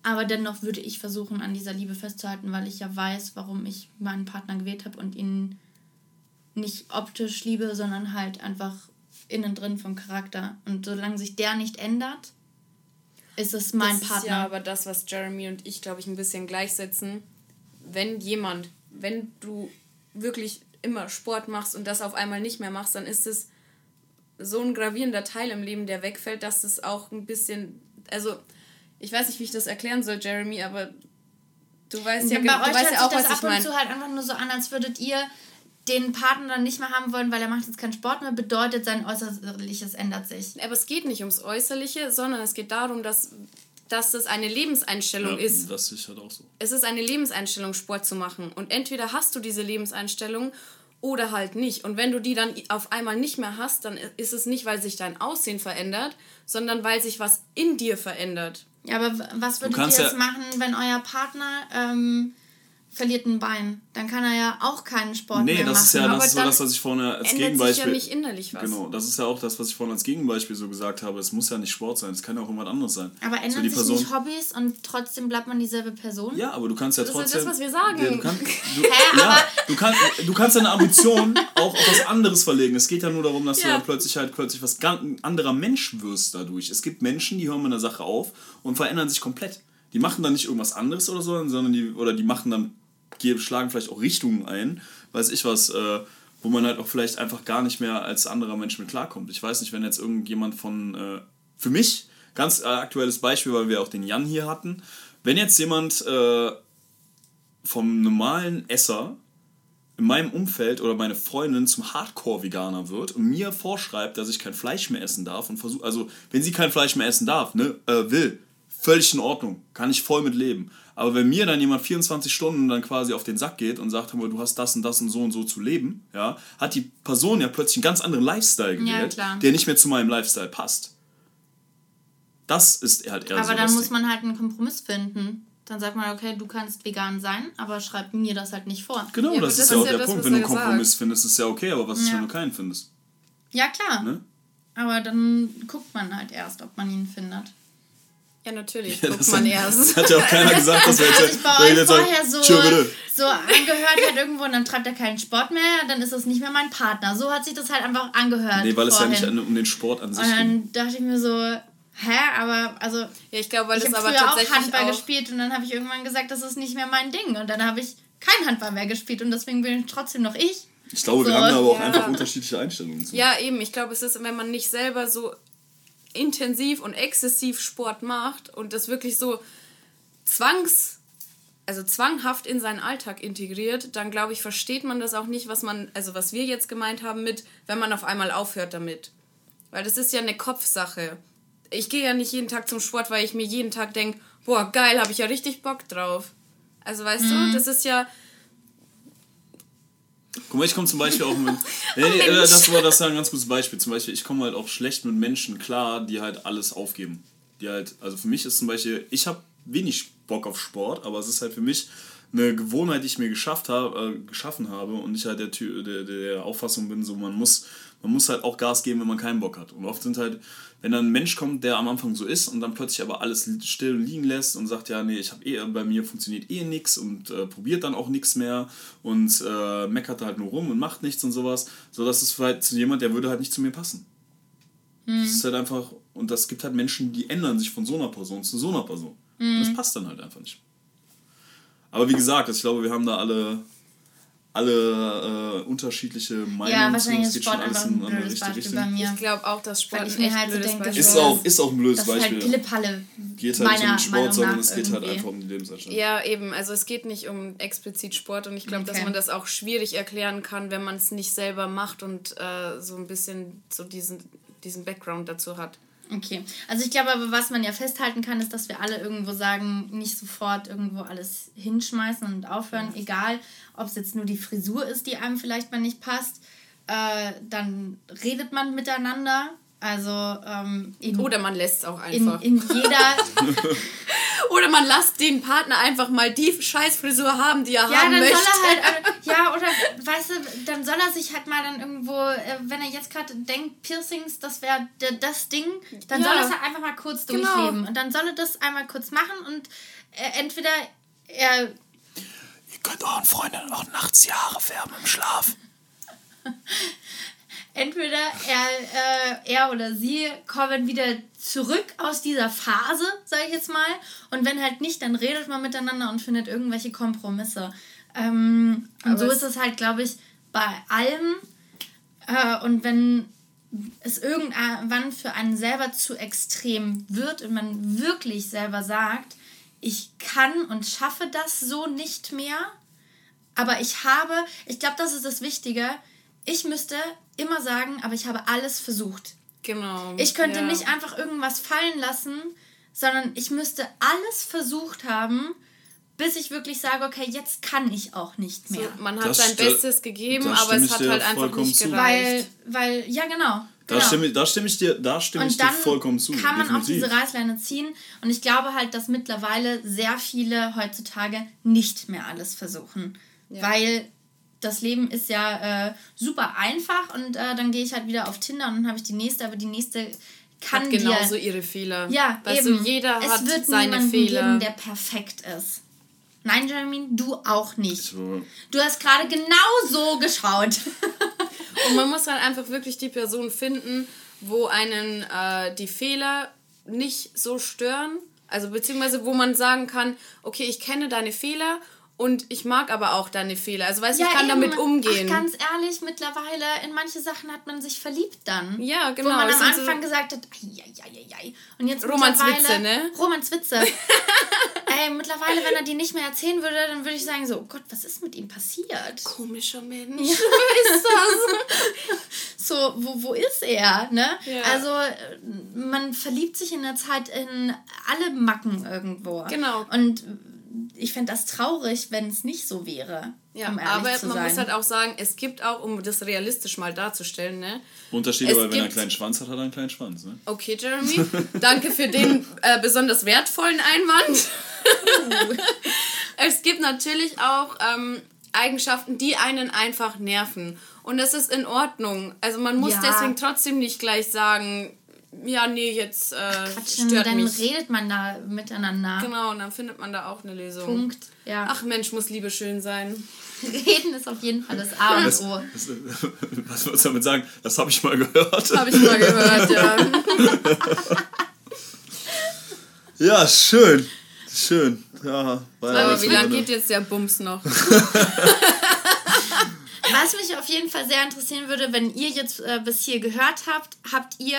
aber dennoch würde ich versuchen, an dieser Liebe festzuhalten, weil ich ja weiß, warum ich meinen Partner gewählt habe und ihn nicht optisch liebe, sondern halt einfach innen drin vom Charakter. Und solange sich der nicht ändert, ist es mein das Partner. ist ja aber das, was Jeremy und ich, glaube ich, ein bisschen gleichsetzen. Wenn jemand, wenn du wirklich immer Sport machst und das auf einmal nicht mehr machst, dann ist es so ein gravierender Teil im Leben, der wegfällt, dass es auch ein bisschen, also ich weiß nicht, wie ich das erklären soll, Jeremy, aber du weißt ja, Ja, bei du euch weißt hört ja auch, sich das was ich ab und meine. zu halt einfach nur so an, als würdet ihr den Partner dann nicht mehr haben wollen, weil er macht jetzt keinen Sport mehr, bedeutet sein Äußerliches ändert sich. Aber es geht nicht ums Äußerliche, sondern es geht darum, dass, dass das eine Lebenseinstellung Ja, ist. das ist halt auch so. es ist eine Lebenseinstellung, Sport zu machen. Und entweder hast du diese Lebenseinstellung oder halt nicht. Und wenn du die dann auf einmal nicht mehr hast, dann ist es nicht, weil sich dein Aussehen verändert, sondern weil sich was in dir verändert. Ja, aber was würdet ihr jetzt machen, wenn euer Partner ähm, verliert ein Bein? Dann kann er ja auch keinen Sport Nee, mehr das machen. ist ja das, ist so das, was ich vorhin als ändert sich Gegenbeispiel. ja nicht innerlich was. Genau, das ist ja auch das, was ich vorhin als Gegenbeispiel so gesagt habe. Es muss ja nicht Sport sein, es kann ja auch irgendwas anderes sein. aber so ändern die sich Person, nicht Hobbys und trotzdem bleibt man dieselbe Person? Ja, aber du kannst ja Das ist ja trotzdem. das, was wir sagen. Ja, du, kannst, du, Hä, ja, du, kannst, du kannst deine Ambition auch auf was anderes verlegen. Es geht ja nur darum, dass du Ja. dann plötzlich halt plötzlich was ganz ein anderer Mensch wirst dadurch. Es gibt Menschen, die hören mit einer Sache auf und verändern sich komplett. Die machen dann nicht irgendwas anderes oder so, sondern die oder die machen dann schlagen vielleicht auch Richtungen ein, weiß ich was, äh, wo man halt auch vielleicht einfach gar nicht mehr als anderer Mensch mit klarkommt. Ich weiß nicht, wenn jetzt irgendjemand von, äh, für mich, ganz äh, aktuelles Beispiel, weil wir auch den Jan hier hatten, wenn jetzt jemand äh, vom normalen Esser in meinem Umfeld oder meine Freundin zum Hardcore-Veganer wird und mir vorschreibt, dass ich kein Fleisch mehr essen darf und versucht, also wenn sie kein Fleisch mehr essen darf, ne, äh, will, völlig in Ordnung, kann ich voll mit leben. Aber wenn mir dann jemand 24 Stunden dann quasi auf den Sack geht und sagt, mal, du hast das und das und so und so zu leben, ja, hat die Person ja plötzlich einen ganz anderen Lifestyle gewählt, klar. der nicht mehr zu meinem Lifestyle passt. Das ist halt eher aber so dann das muss Ding. man halt einen Kompromiss finden. Dann sagt man, okay, du kannst vegan sein, aber schreib mir das halt nicht vor. Genau, Ja, das, aber ist das ja auch ja der das, Punkt. Wenn du einen. Kompromiss findest, ist ja okay, aber was ist, Ja. wenn du keinen findest? Ja, klar. Ne? Aber dann guckt man halt erst, ob man ihn findet. Ja, natürlich, Ja, guckt das man hat, erst. Hat ja auch keiner gesagt, dass wir jetzt, Als ich bei wenn ich euch vorher so, so angehört hat irgendwo und dann treibt er keinen Sport mehr, dann ist das nicht mehr mein Partner. So hat sich das halt einfach angehört. Nee, weil es ja nicht an- um den Sport an sich Und ging. dann dachte ich mir so, hä, aber also. Ja, ich glaube, weil ich das habe aber früher auch tatsächlich Handball auch- gespielt und dann habe ich irgendwann gesagt, das ist nicht mehr mein Ding. Und dann habe ich kein Handball mehr gespielt und deswegen bin ich trotzdem noch ich. Ich glaube, wir So, haben da aber auch ja. einfach unterschiedliche Einstellungen zu. Ja, eben. Ich glaube, es ist, wenn man nicht selber so intensiv und exzessiv Sport macht und das wirklich so zwangs, also zwanghaft in seinen Alltag integriert, dann glaube ich, versteht man das auch nicht, was man, also was wir jetzt gemeint haben mit, wenn man auf einmal aufhört damit. Weil das ist ja eine Kopfsache. Ich gehe ja nicht jeden Tag zum Sport, weil ich mir jeden Tag denke, boah, geil, habe ich ja richtig Bock drauf. Also weißt du, das ist ja, Guck mal, ich komme zum Beispiel auch mit. Nee, äh, das war das war ein ganz gutes Beispiel. Zum Beispiel, ich komme halt auch schlecht mit Menschen klar, die halt alles aufgeben. Die halt, also für mich ist zum Beispiel, ich habe wenig Bock auf Sport, aber es ist halt für mich eine Gewohnheit, die ich mir geschafft habe, äh, geschaffen habe und ich halt der, der, der Auffassung bin, so man muss, man muss halt auch Gas geben, wenn man keinen Bock hat. Und oft sind halt, wenn dann ein Mensch kommt, der am Anfang so ist und dann plötzlich aber alles still liegen lässt und sagt, ja, nee, ich habe eh, bei mir funktioniert eh nichts und äh, probiert dann auch nichts mehr und äh, meckert halt nur rum und macht nichts und sowas, so dass es halt zu jemand, der würde halt nicht zu mir passen. Das ist halt einfach, und das gibt halt Menschen, die ändern sich von so einer Person zu so einer Person. Und das passt dann halt einfach nicht. Aber wie gesagt, ich glaube, wir haben da alle, alle äh, unterschiedliche Meinungen. Ja, zu. wahrscheinlich ist Sport schon alles einfach in ein blödes Beispiel bei Richtung. mir. ich glaube auch, dass Sport ich ein mir echt halt so denke, Beispiel Ist auch, ist auch ein blödes Das ist halt Beispiel. Pillepalle. geht halt nicht um Sport, sondern es geht halt einfach um die Lebenseinstellung. Ja, eben. Also es geht nicht um explizit Sport und ich glaube, dass Okay. man das auch schwierig erklären kann, wenn man es nicht selber macht und äh, so ein bisschen so diesen, diesen Background dazu hat. Okay, also ich glaube aber, was man ja festhalten kann, ist, dass wir alle irgendwo sagen, nicht sofort irgendwo alles hinschmeißen und aufhören, egal ob es jetzt nur die Frisur ist, die einem vielleicht mal nicht passt, äh, dann redet man miteinander, also ähm, in, Oder man lässt es auch in, einfach. in jeder, Oder man lässt den Partner einfach mal die Scheißfrisur haben, die er ja, haben dann möchte. soll er halt, ja, oder, weißt du, dann soll er sich halt mal dann irgendwo, äh, wenn er jetzt gerade denkt, Piercings, das wäre das Ding, dann Ja. soll er es halt einfach mal kurz Genau. durchleben. Und dann soll er das einmal kurz machen und äh, entweder er, Ihr könnt euren Freunden auch nachts die Haare färben im Schlaf. Entweder er, äh, er oder sie kommen wieder zurück aus dieser Phase, sage ich jetzt mal. Und wenn halt nicht, dann redet man miteinander und findet irgendwelche Kompromisse. Ähm, und so ist es halt, glaube ich, bei allem. Äh, und wenn es irgendwann für einen selber zu extrem wird und man wirklich selber sagt, ich kann und schaffe das so nicht mehr, aber ich habe, ich glaube, das ist das Wichtige, ich müsste immer sagen, aber ich habe alles versucht. Genau. Ich könnte ja. nicht einfach irgendwas fallen lassen, sondern ich müsste alles versucht haben, bis ich wirklich sage, okay, jetzt kann ich auch nicht So, mehr. man hat Das sein Bestes gegeben, aber es ich hat dir halt einfach nicht zu. gereicht. Weil, weil, ja genau. Da, genau. stimme, da stimme ich dir, da stimme ich Und dir dann vollkommen zu. kann man auch definitiv. diese Reißleine ziehen. Und ich glaube halt, dass mittlerweile sehr viele heutzutage nicht mehr alles versuchen. Weil das Leben ist ja äh, super einfach und äh, dann gehe ich halt wieder auf Tinder und dann habe ich die nächste, aber die nächste kann Hat genauso dir... ihre Fehler. Ja, weißt eben. du, jeder es hat wird seine niemanden Fehler. geben, der perfekt ist. Nein, Jeremy, du auch nicht. Du hast gerade genau so geschaut. Und man muss halt einfach wirklich die Person finden, wo einen äh, die Fehler nicht so stören. Also beziehungsweise wo man sagen kann, okay, ich kenne deine Fehler und ich mag aber auch deine Fehler. Also weißt du, ich kann eben. damit umgehen. Ach, ganz ehrlich, mittlerweile in manche Sachen hat man sich verliebt dann. Ja, genau. Wo man Das am sind so- Anfang gesagt hat, ai, Und jetzt Romans Witze, ne? Romans Witze. Ey, mittlerweile, wenn er die nicht mehr erzählen würde, dann würde ich sagen so, oh Gott, was ist mit ihm passiert? Komischer Mensch. Ja. Ist das? So, wo, wo ist er, ne? Ja. Also, äh, man verliebt sich in der Zeit in alle Macken irgendwo. Genau. Und ich fände das traurig, wenn es nicht so wäre. Ja, um aber zu man sein. muss halt auch sagen, es gibt auch, um das realistisch mal darzustellen, ne? Unterschied Es aber, wenn er einen kleinen Schwanz hat, hat er einen kleinen Schwanz. Ne? Okay, Jeremy, danke für den äh, besonders wertvollen Einwand. es gibt natürlich auch ähm, Eigenschaften, die einen einfach nerven. Und das ist in Ordnung. Also man muss Ja. deswegen trotzdem nicht gleich sagen, ja, nee, jetzt äh, Quatschen, stört dann mich. redet man da miteinander. Genau, und dann findet man da auch eine Lösung. Punkt. Ja. Ach Mensch, muss Liebe schön sein. Reden ist auf jeden Fall das A und Das, O. das, was willst du damit sagen? Das habe ich mal gehört. Habe ich mal gehört, ja. Ja, schön. Schön. Ja, Aber wie lange geht jetzt der Bums noch? Was mich auf jeden Fall sehr interessieren würde, wenn ihr jetzt äh, bis hier gehört habt, habt ihr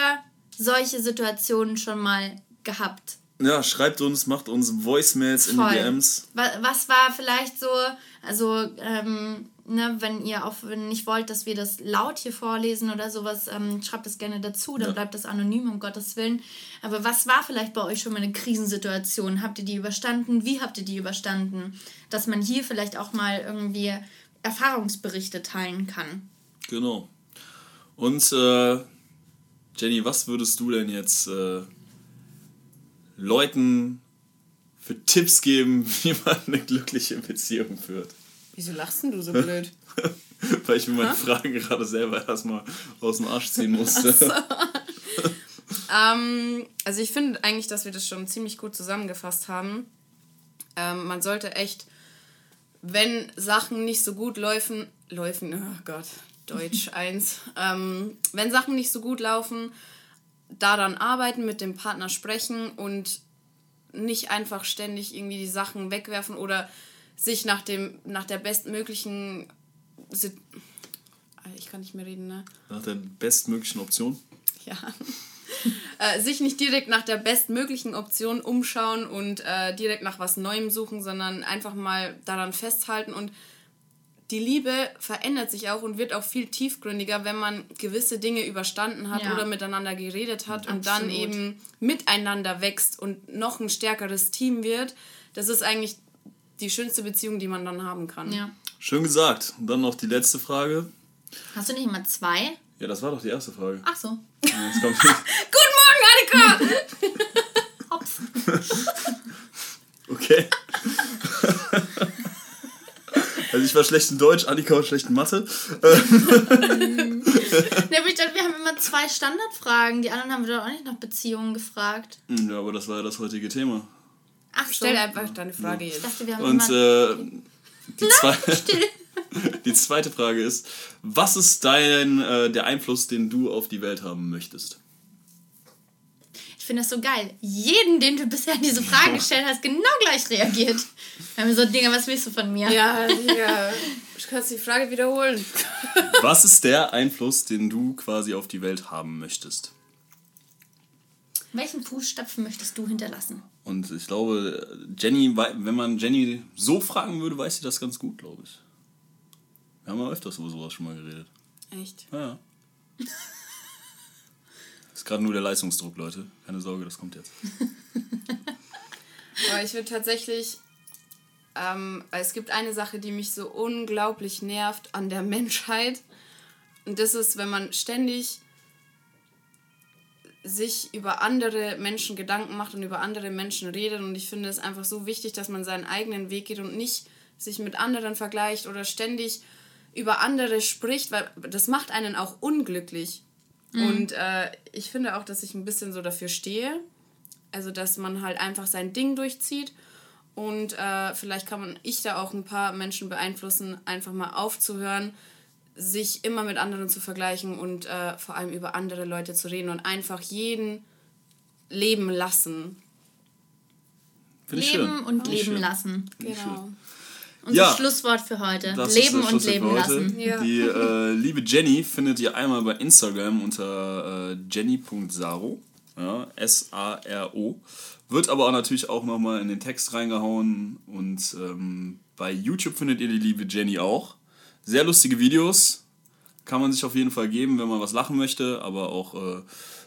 solche Situationen schon mal gehabt? Ja, schreibt uns, macht uns Voicemails in die Voll. DMs. Wa- Was war vielleicht so, also ähm, ne, wenn ihr auch wenn nicht wollt, dass wir das laut hier vorlesen oder sowas, ähm, schreibt das gerne dazu, dann Ja. bleibt das anonym, um Gottes Willen. Aber was war vielleicht bei euch schon mal eine Krisensituation? Habt ihr die überstanden? Wie habt ihr die überstanden? Dass man hier vielleicht auch mal irgendwie Erfahrungsberichte teilen kann. Genau. Und äh, Jenny, was würdest du denn jetzt äh, Leuten für Tipps geben, wie man eine glückliche Beziehung führt? Wieso lachst denn du so blöd? Weil ich mir meine Fragen gerade selber erstmal aus dem Arsch ziehen musste. Ähm, also ich finde eigentlich, dass wir das schon ziemlich gut zusammengefasst haben. Ähm, man sollte echt, wenn Sachen nicht so gut laufen, laufen, oh Gott, Deutsch 1, ähm, wenn Sachen nicht so gut laufen, daran arbeiten, mit dem Partner sprechen und nicht einfach ständig irgendwie die Sachen wegwerfen oder sich nach dem nach der bestmöglichen Sit ich kann nicht mehr reden, ne? Nach der bestmöglichen Option. Ja. äh, sich nicht direkt nach der bestmöglichen Option umschauen und äh, direkt nach was Neuem suchen, sondern einfach mal daran festhalten. Und die Liebe verändert sich auch und wird auch viel tiefgründiger, wenn man gewisse Dinge überstanden hat Ja. oder miteinander geredet hat und dann Absolut. eben miteinander wächst und noch ein stärkeres Team wird. Das ist eigentlich die schönste Beziehung, die man dann haben kann. Ja. Schön gesagt. Und dann noch die letzte Frage. Hast du nicht immer zwei? Ja, das war doch die erste Frage. Ach so. Ja, Jetzt kommt Guten Morgen, Annika! Hops. Okay. Also ich war schlecht in Deutsch, Annika war schlecht in Mathe. Ja, aber ich dachte, wir haben immer zwei Standardfragen. Die anderen haben wir doch auch nicht nach Beziehungen gefragt. Ja, aber das war ja das heutige Thema. Ach so. Stell einfach deine Frage Ich jetzt. dachte, wir haben Und immer... äh, die, zwei die zweite Frage ist, was ist dein, äh, der Einfluss, den du auf die Welt haben möchtest? Ich finde das so geil. Jeden, den du bisher diese Frage gestellt hast, genau gleich reagiert. Wir haben so Dinge, was willst du von mir? Ja, Digga. Du kannst die Frage wiederholen. Was ist der Einfluss, den du quasi auf die Welt haben möchtest? Welchen Fußstapfen möchtest du hinterlassen? Und ich glaube, Jenny, wenn man Jenny so fragen würde, weiß sie das ganz gut, glaube ich. Wir haben ja öfters über sowas schon mal geredet. Echt? Ja, ja. ist gerade nur der Leistungsdruck, Leute. Keine Sorge, das kommt jetzt. Aber ich würde tatsächlich. Ähm, es gibt eine Sache, die mich so unglaublich nervt an der Menschheit. Und das ist, wenn man ständig sich über andere Menschen Gedanken macht und über andere Menschen redet. Und ich finde es einfach so wichtig, dass man seinen eigenen Weg geht und nicht sich mit anderen vergleicht oder ständig über andere spricht, weil das macht einen auch unglücklich. Und äh, ich finde auch, dass ich ein bisschen so dafür stehe. Also, dass man halt einfach sein Ding durchzieht. Und äh, vielleicht kann man ich da auch ein paar Menschen beeinflussen, einfach mal aufzuhören, sich immer mit anderen zu vergleichen und äh, vor allem über andere Leute zu reden und einfach jeden leben lassen. Finde ich Leben schön. und ich leben schön. lassen. Genau. Unser Ja. Schlusswort für heute. Das leben und leben lassen. Ja. Die äh, liebe Jenny findet ihr einmal bei Instagram unter äh, jenny.saro. Ja, S-A-R-O. Wird aber auch natürlich auch nochmal in den Text reingehauen. Und ähm, bei YouTube findet ihr die liebe Jenny auch. Sehr lustige Videos. Kann man sich auf jeden Fall geben, wenn man was lachen möchte. Aber auch äh,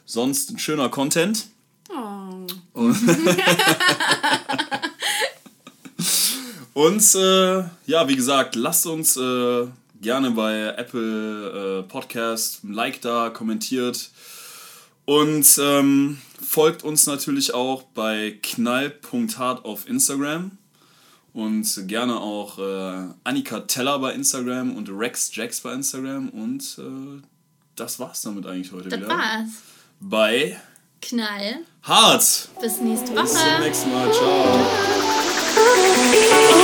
sonst ein schöner Content. Oh. Und äh, ja, wie gesagt, lasst uns äh, gerne bei Apple äh, Podcast ein Like da, kommentiert und ähm, folgt uns natürlich auch bei knall.hart auf Instagram und gerne auch äh, Annika Teller bei Instagram und Rex Jax bei Instagram und äh, das war's damit eigentlich heute Das wieder. war's. Bei Knall. Hart. Bis nächste Bis zum Woche. nächsten Mal. Ciao.